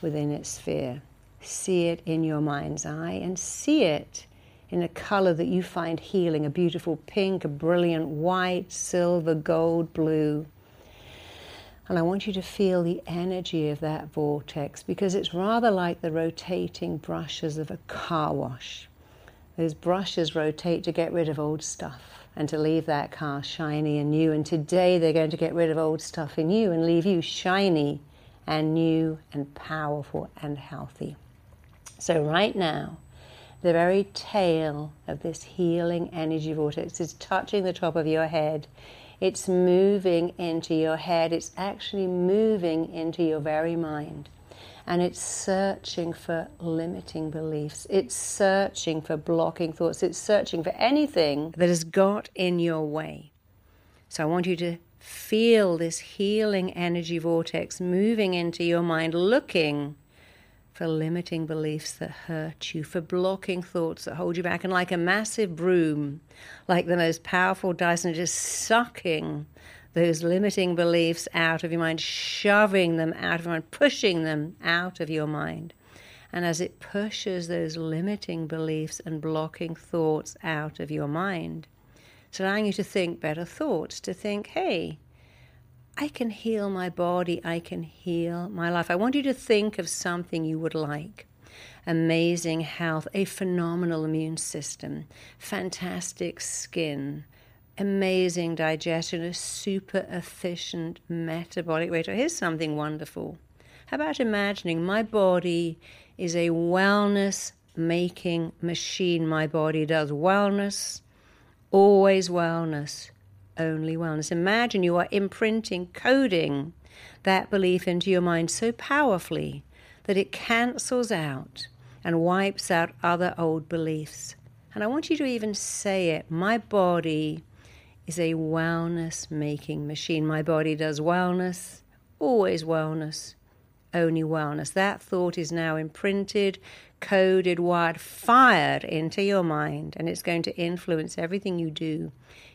within its sphere. See it in your mind's eye and see it in a color that you find healing a beautiful pink, a brilliant white, silver, gold, blue. And I want you to feel the energy of that vortex because it's rather like the rotating brushes of a car wash. Those brushes rotate to get rid of old stuff and to leave that car shiny and new. And today they're going to get rid of old stuff in you and leave you shiny and new and powerful and healthy. So, right now, the very tail of this healing energy vortex is touching the top of your head it's moving into your head, it's actually moving into your very mind. And it's searching for limiting beliefs. It's searching for blocking thoughts. It's searching for anything that has got in your way. So I want you to feel this healing energy vortex moving into your mind, looking for limiting beliefs that hurt you, for blocking thoughts that hold you back, and like a massive broom, like the most powerful Dyson, just sucking those limiting beliefs out of your mind, shoving them out of your mind, pushing them out of your mind. And as it pushes those limiting beliefs and blocking thoughts out of your mind, it's allowing you to think better thoughts, to think, hey, I can heal my body, I can heal my life. I want you to think of something you would like amazing health, a phenomenal immune system, fantastic skin, amazing digestion, a super efficient metabolic rate. Here's something wonderful. How about imagining my body is a wellness making machine? My body does wellness, always wellness only wellness. Imagine you are imprinting, coding that belief into your mind so powerfully that it cancels out and wipes out other old beliefs. And I want you to even say it my body is a wellness making machine. My body does wellness, always wellness, only wellness. That thought is now imprinted, coded, wired, fired into your mind, and it's going to influence everything you do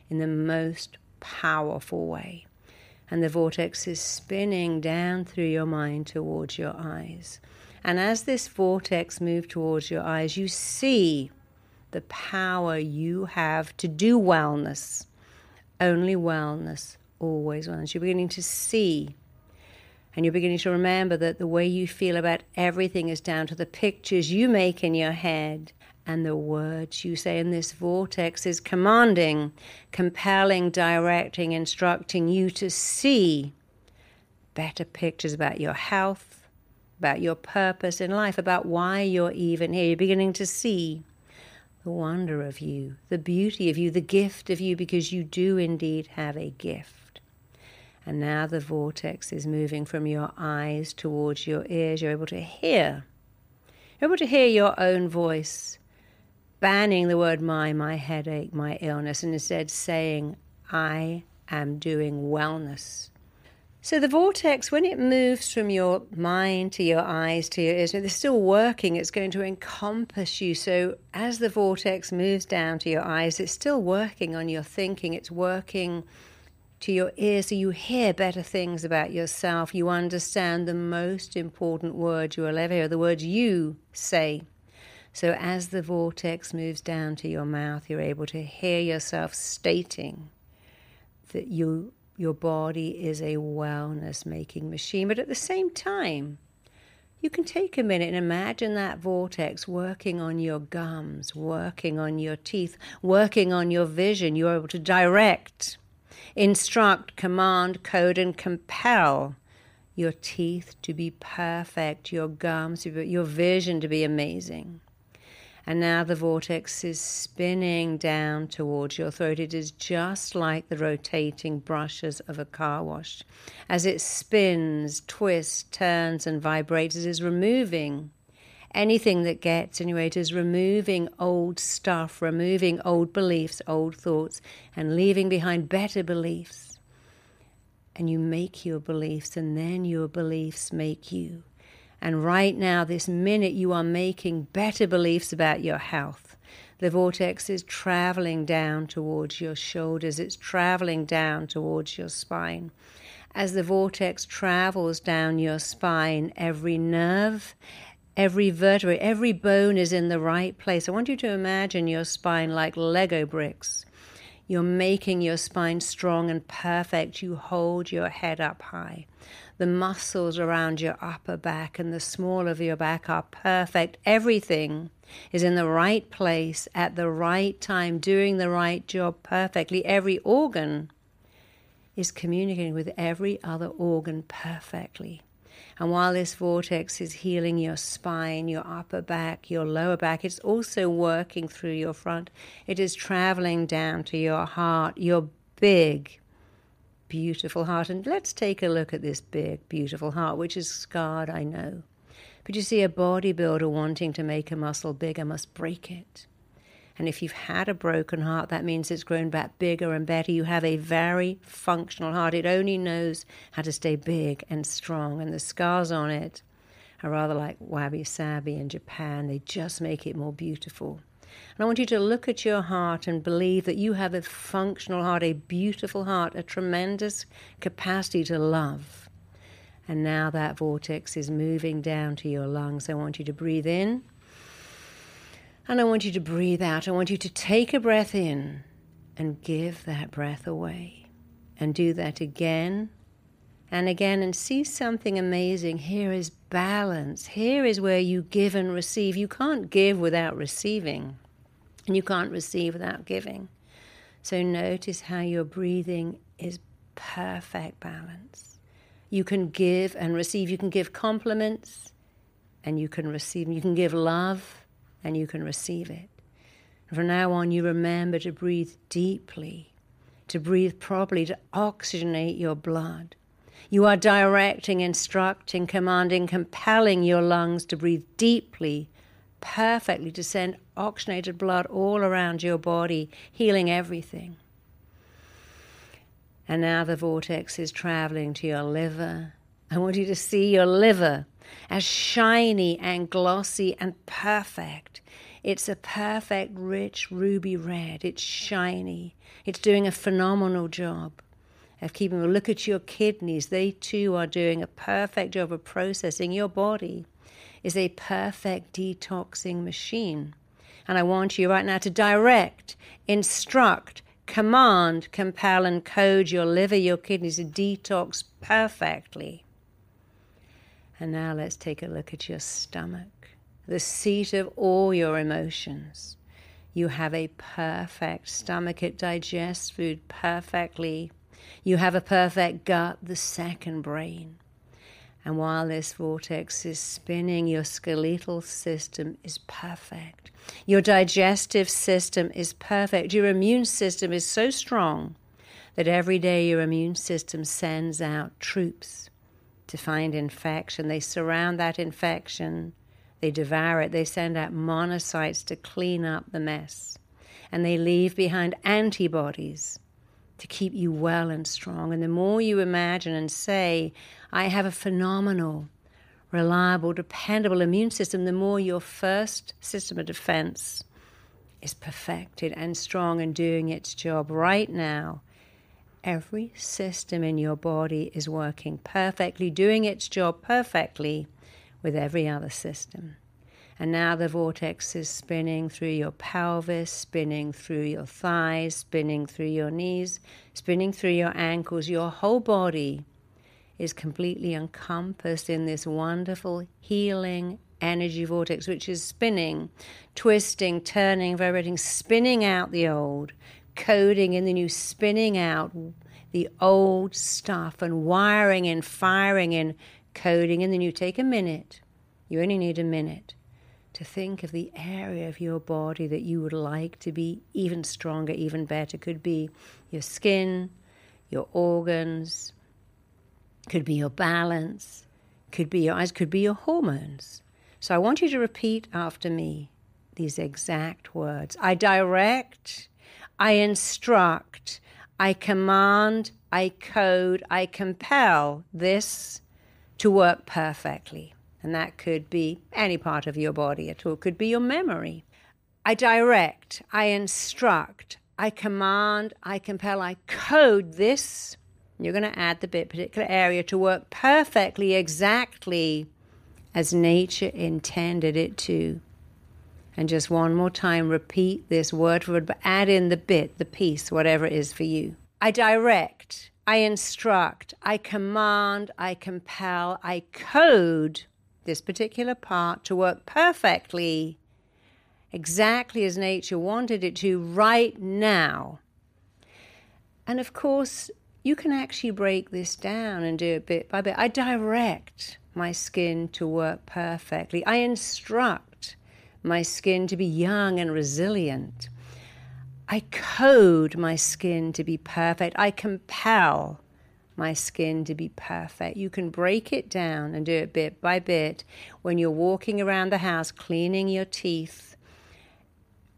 in the most powerful way. And the vortex is spinning down through your mind towards your eyes. And as this vortex moves towards your eyes, you see the power you have to do wellness. Only wellness, always wellness. You're beginning to see and you're beginning to remember that the way you feel about everything is down to the pictures you make in your head and the words you say in this vortex is commanding, compelling, directing, instructing you to see better pictures about your health, about your purpose in life, about why you're even here. You're beginning to see the wonder of you, the beauty of you, the gift of you, because you do indeed have a gift. And now the vortex is moving from your eyes towards your ears. You're able to hear. You're able to hear your own voice banning the word my, my headache, my illness, and instead saying, I am doing wellness. So the vortex, when it moves from your mind to your eyes to your ears, it's still working. It's going to encompass you. So as the vortex moves down to your eyes, it's still working on your thinking. It's working to your ears so you hear better things about yourself. You understand the most important words you will ever hear, the words you say. So as the vortex moves down to your mouth, you're able to hear yourself stating that you your body is a wellness making machine. But at the same time, you can take a minute and imagine that vortex working on your gums, working on your teeth, working on your vision. You're able to direct, instruct, command, code, and compel your teeth to be perfect, your gums, your vision to be amazing. And now the vortex is spinning down towards your throat. It is just like the rotating brushes of a car wash. As it spins, twists, turns, and vibrates, it is removing anything that gets in your way. Is removing old stuff, removing old beliefs, old thoughts, and leaving behind better beliefs. And you make your beliefs, and then your beliefs make you. And right now, this minute, you are making better beliefs about your health. The vortex is traveling down towards your shoulders, it's traveling down towards your spine. As the vortex travels down your spine, every nerve, every vertebrae, every bone is in the right place. I want you to imagine your spine like Lego bricks. You're making your spine strong and perfect. You hold your head up high. The muscles around your upper back and the small of your back are perfect. Everything is in the right place at the right time, doing the right job perfectly. Every organ is communicating with every other organ perfectly. And while this vortex is healing your spine, your upper back, your lower back, it's also working through your front. It is traveling down to your heart, your big, beautiful heart. And let's take a look at this big, beautiful heart, which is scarred, I know. But you see, a bodybuilder wanting to make a muscle bigger must break it. And if you've had a broken heart, that means it's grown back bigger and better. You have a very functional heart. It only knows how to stay big and strong. And the scars on it are rather like wabi sabi in Japan. They just make it more beautiful. And I want you to look at your heart and believe that you have a functional heart, a beautiful heart, a tremendous capacity to love. And now that vortex is moving down to your lungs. I want you to breathe in. And I want you to breathe out. I want you to take a breath in and give that breath away. And do that again and again and see something amazing. Here is balance. Here is where you give and receive. You can't give without receiving. And you can't receive without giving. So notice how your breathing is perfect balance. You can give and receive. You can give compliments and you can receive. You can give love and you can receive it. And from now on, you remember to breathe deeply, to breathe properly, to oxygenate your blood. You are directing, instructing, commanding, compelling your lungs to breathe deeply perfectly to send oxygenated blood all around your body, healing everything. And now the vortex is traveling to your liver. I want you to see your liver as shiny and glossy and perfect. It's a perfect, rich ruby red. It's shiny. It's doing a phenomenal job of keeping a look at your kidneys. They too are doing a perfect job of processing your body is a perfect detoxing machine. And I want you right now to direct, instruct, command, compel, and code your liver, your kidneys to detox perfectly. And now let's take a look at your stomach, the seat of all your emotions. You have a perfect stomach, it digests food perfectly. You have a perfect gut, the second brain. And while this vortex is spinning, your skeletal system is perfect. Your digestive system is perfect. Your immune system is so strong that every day your immune system sends out troops to find infection. They surround that infection, They devour it. They send out monocytes to clean up the mess. And they leave behind antibodies to keep you well and strong. And the more you imagine and say, I have a phenomenal, reliable, dependable immune system, the more your first system of defense is perfected and strong and doing its job right now. Every system in your body is working perfectly, doing its job perfectly with every other system. And now the vortex is spinning through your pelvis, spinning through your thighs, spinning through your knees, spinning through your ankles. Your whole body is completely encompassed in this wonderful healing energy vortex, which is spinning, twisting, turning, vibrating, spinning out the old, coding in the new, spinning out the old stuff and wiring and firing and coding And then you Take a minute. You only need a minute to think of the area of your body that you would like to be even stronger, even better. Could be your skin, your organs, could be your balance, could be your eyes, could be your hormones. So I want you to repeat after me these exact words. I direct, I instruct, I command, I code, I compel this to work perfectly. And that could be any part of your body at all, it could be your memory. I direct, I instruct, I command, I compel, I code this. You're going to add the bit particular area to work perfectly, exactly as nature intended it to. And just one more time, repeat this word for word, but add in the bit, the piece, whatever it is for you. I direct, I instruct, I command, I compel, I code this particular part to work perfectly, exactly as nature wanted it to right now. And of course, you can actually break this down and do it bit by bit. I direct my skin to work perfectly. I instruct my skin to be young and resilient. I code my skin to be perfect. I compel my skin to be perfect. You can break it down and do it bit by bit when you're walking around the house, cleaning your teeth,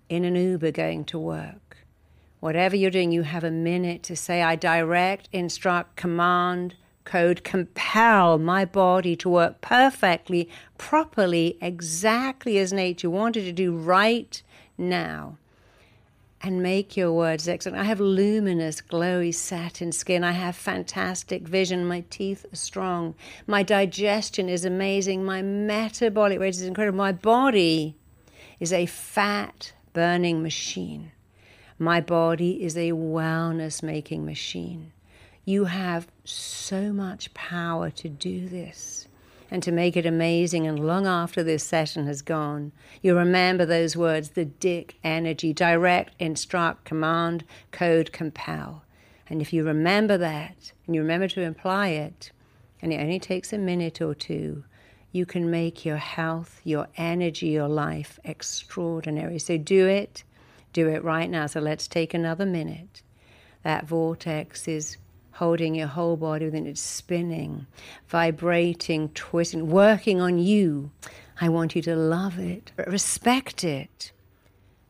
in an Uber going to work. Whatever you're doing, you have a minute to say, I direct, instruct, command, code, compel my body to work perfectly, properly, exactly as nature wanted to do right now and make your words excellent. I have luminous, glowy satin skin. I have fantastic vision. My teeth are strong. My digestion is amazing. My metabolic rate is incredible. My body is a fat burning machine. My body is a wellness making machine. You have so much power to do this and to make it amazing. And long after this session has gone, you remember those words the Dick energy direct, instruct, command, code, compel. And if you remember that and you remember to apply it, and it only takes a minute or two, you can make your health, your energy, your life extraordinary. So do it. Do it right now. So let's take another minute. That vortex is holding your whole body within it, spinning, vibrating, twisting, working on you. I want you to love it, respect it.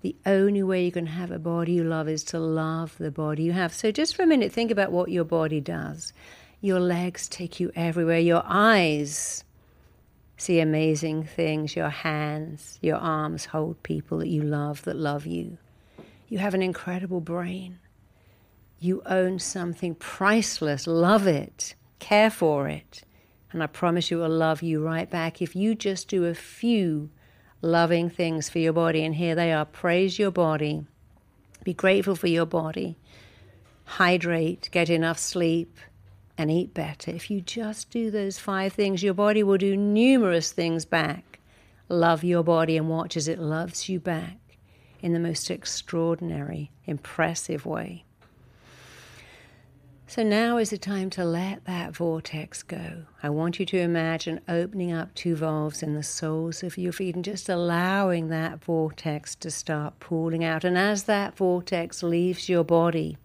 The only way you can have a body you love is to love the body you have. So, just for a minute, think about what your body does. Your legs take you everywhere, your eyes see amazing things, your hands, your arms hold people that you love, that love you. You have an incredible brain. You own something priceless. Love it. Care for it. And I promise you, it will love you right back if you just do a few loving things for your body. And here they are praise your body, be grateful for your body, hydrate, get enough sleep, and eat better. If you just do those five things, your body will do numerous things back. Love your body and watch as it loves you back in the most extraordinary, impressive way. So now is the time to let that vortex go. I want you to imagine opening up two valves in the soles of your feet and just allowing that vortex to start pooling out. And as that vortex leaves your body,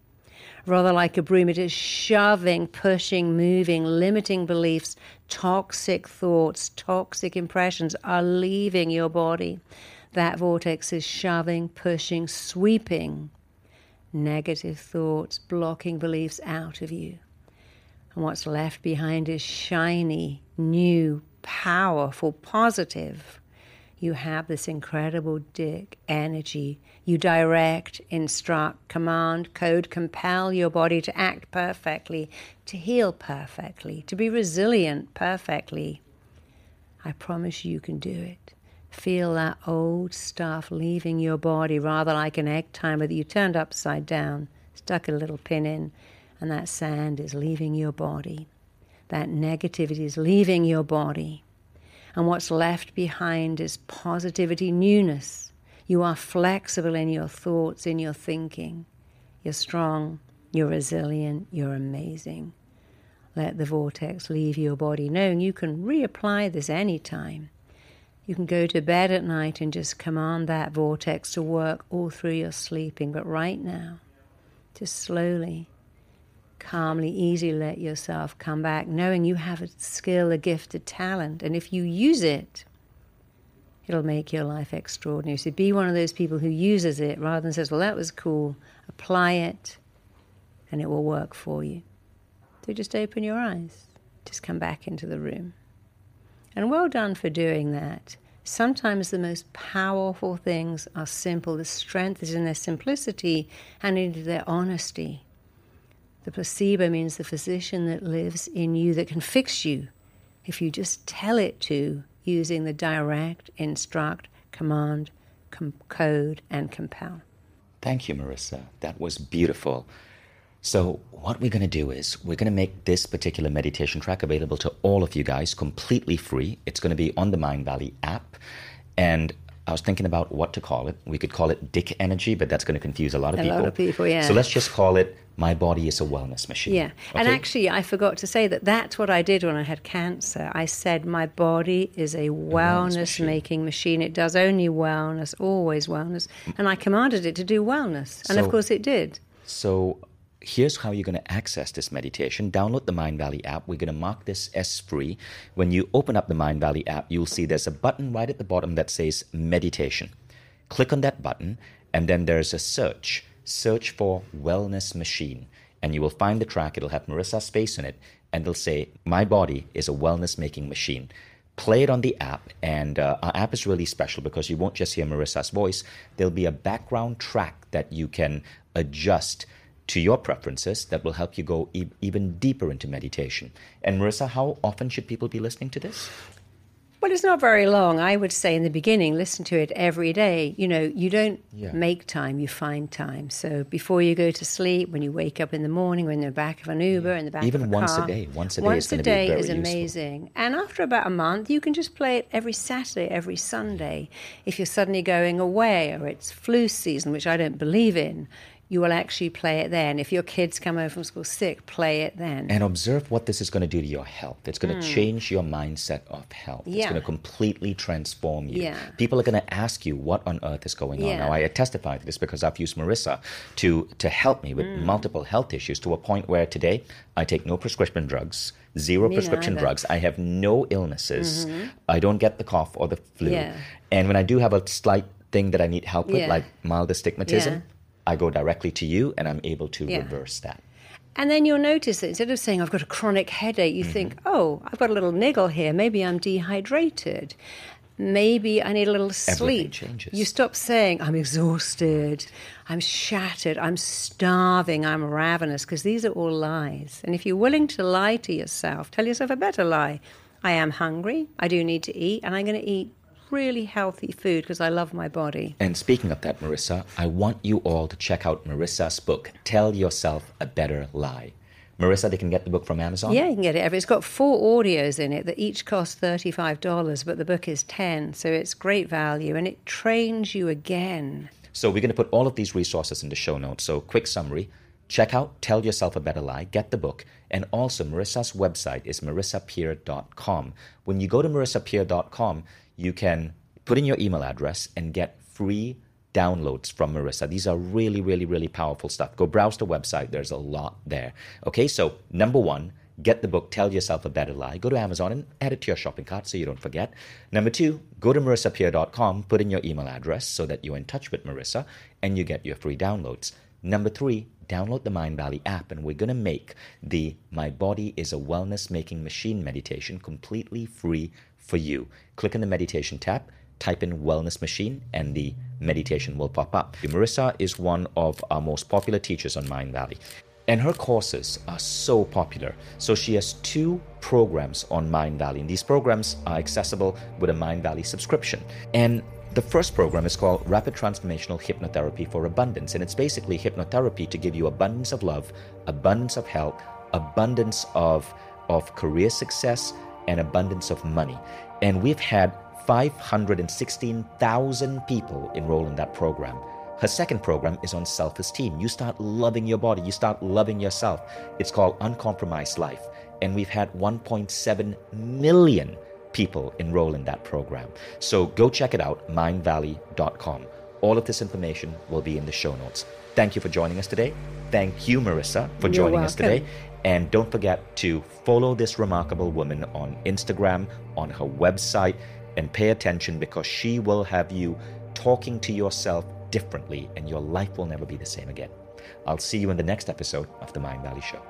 Rather like a broom, it is shoving, pushing, moving, limiting beliefs, toxic thoughts, toxic impressions are leaving your body. That vortex is shoving, pushing, sweeping negative thoughts, blocking beliefs out of you. And what's left behind is shiny, new, powerful, positive. You have this incredible dick energy. You direct, instruct, command, code, compel your body to act perfectly, to heal perfectly, to be resilient perfectly. I promise you can do it. Feel that old stuff leaving your body rather like an egg timer that you turned upside down, stuck a little pin in, and that sand is leaving your body. That negativity is leaving your body. And what's left behind is positivity, newness. You are flexible in your thoughts, in your thinking. You're strong, you're resilient, you're amazing. Let the vortex leave your body, knowing you can reapply this anytime. You can go to bed at night and just command that vortex to work all through your sleeping. But right now, just slowly, calmly, easily let yourself come back, knowing you have a skill, a gift, a talent. And if you use it, it'll make your life extraordinary. So be one of those people who uses it rather than says, well, that was cool, apply it, and it will work for you. So just open your eyes, just come back into the room. And well done for doing that. Sometimes the most powerful things are simple. The strength is in their simplicity and in their honesty. The placebo means the physician that lives in you that can fix you if you just tell it to using the direct, instruct, command, com- code, and compel. Thank you, Marisa. That was beautiful. So, what we're going to do is we're going to make this particular meditation track available to all of you guys completely free. It's going to be on the Mindvalley app. And I was thinking about what to call it. We could call it Dick Energy, but that's going to confuse a lot of A people. lot of people, yeah. So, let's just call it My Body is a Wellness Machine. Yeah. And actually, I forgot to say that that's what I did when I had cancer. I said, my body is a wellness making machine. It does only wellness, always wellness. And I commanded it to do wellness. And of course, it did. So here's how you're going to access this meditation. Download the Mindvalley app. We're going to mark this as free. When you open up the Mindvalley app, you'll see there's a button right at the bottom that says meditation. Click on that button, and then there's a search. Search for Wellness Machine, and you will find the track. It'll have Marisa's face in it, and it'll say, My body is a wellness making machine play it on the app and uh, our app is really special because you won't just hear marisa's voice there'll be a background track that you can adjust to your preferences that will help you go e- even deeper into meditation and marisa how often should people be listening to this Well, it's not very long. I would say in the beginning, listen to it every day. You know, you don't Yeah. make time, you find time. So before you go to sleep, when you wake up in the morning, when you're in the back of an Uber, in the back Even of a once a car. day. Once a day is Once a day is useful. amazing. And after about a month, you can just play it every Saturday, every Sunday. If you're suddenly going away or it's flu season, which I don't believe in, you will actually play it then. If your kids come home from school sick, play it then. and observe what this is going to do to your health it's going to change your mindset of health Yeah. it's. Going to completely transform you Yeah. people are going to ask you what on earth is going on Yeah. now i testify to this because i've used marisa to to help me with Hmm. multiple health issues to a point where today i take no prescription drugs zero Me prescription neither. drugs i have no illnesses Mm-hmm. i don't get the cough or the flu Yeah. and when i do have a slight thing that i need help with Yeah. like mild astigmatism Yeah. I go directly to you and I'm able to Yeah. reverse that. And then you'll notice that instead of saying, I've got a chronic headache, you mm-hmm. think, oh, I've got a little niggle here. Maybe I'm dehydrated. Maybe I need a little sleep. changes. You stop saying, I'm exhausted, I'm shattered, I'm starving, I'm ravenous, because these are all lies. And if you're willing to lie to yourself, tell yourself a better lie. I am hungry, I do need to eat, and I'm going to eat really healthy food because I love my body. And speaking of that, Marisa, I want you all to check out Marisa's book, Tell Yourself a Better Lie. Marisa, they can get the book from Amazon? Yeah, you can get it. It's got four audios in it that each cost thirty-five dollars, but the book is ten, so it's great value, and it trains you again. So we're going to put all of these resources in the show notes. So quick summary. Check out Tell Yourself a Better Lie, get the book, and also Marisa's website is marisapeer.com. When you go to marisapeer.com, you can put in your email address and get free downloads from Marisa. These are really, really, really powerful stuff. Go browse the website. There's a lot there. Okay, so number one, get the book Tell Yourself a Better Lie. Go to Amazon and add it to your shopping cart so you don't forget. Number two, go to marisapeer.com, put in your email address so that you're in touch with Marisa and you get your free downloads. Number three, download the Mindvalley app and we're going to make the My Body is a Wellness Making Machine meditation completely free for you. Click on the meditation tab, type in Wellness Machine, and the meditation will pop up. Marisa is one of our most popular teachers on Mindvalley. And her courses are so popular. So she has two programs on Mindvalley. And these programs are accessible with a Mindvalley subscription. And the first program is called Rapid Transformational Hypnotherapy for Abundance. And it's basically hypnotherapy to give you abundance of love, abundance of health, abundance of, of career success, and abundance of money. And we've had 516,000 people enroll in that program. Her second program is on self esteem. You start loving your body, you start loving yourself. It's called Uncompromised Life. And we've had 1.7 million people enroll in that program. So go check it out, mindvalley.com. All of this information will be in the show notes. Thank you for joining us today. Thank you, Marisa, for You're joining us today. And don't forget to follow this remarkable woman on Instagram, on her website, and pay attention because she will have you talking to yourself differently and your life will never be the same again. I'll see you in the next episode of The Mindvalley Show.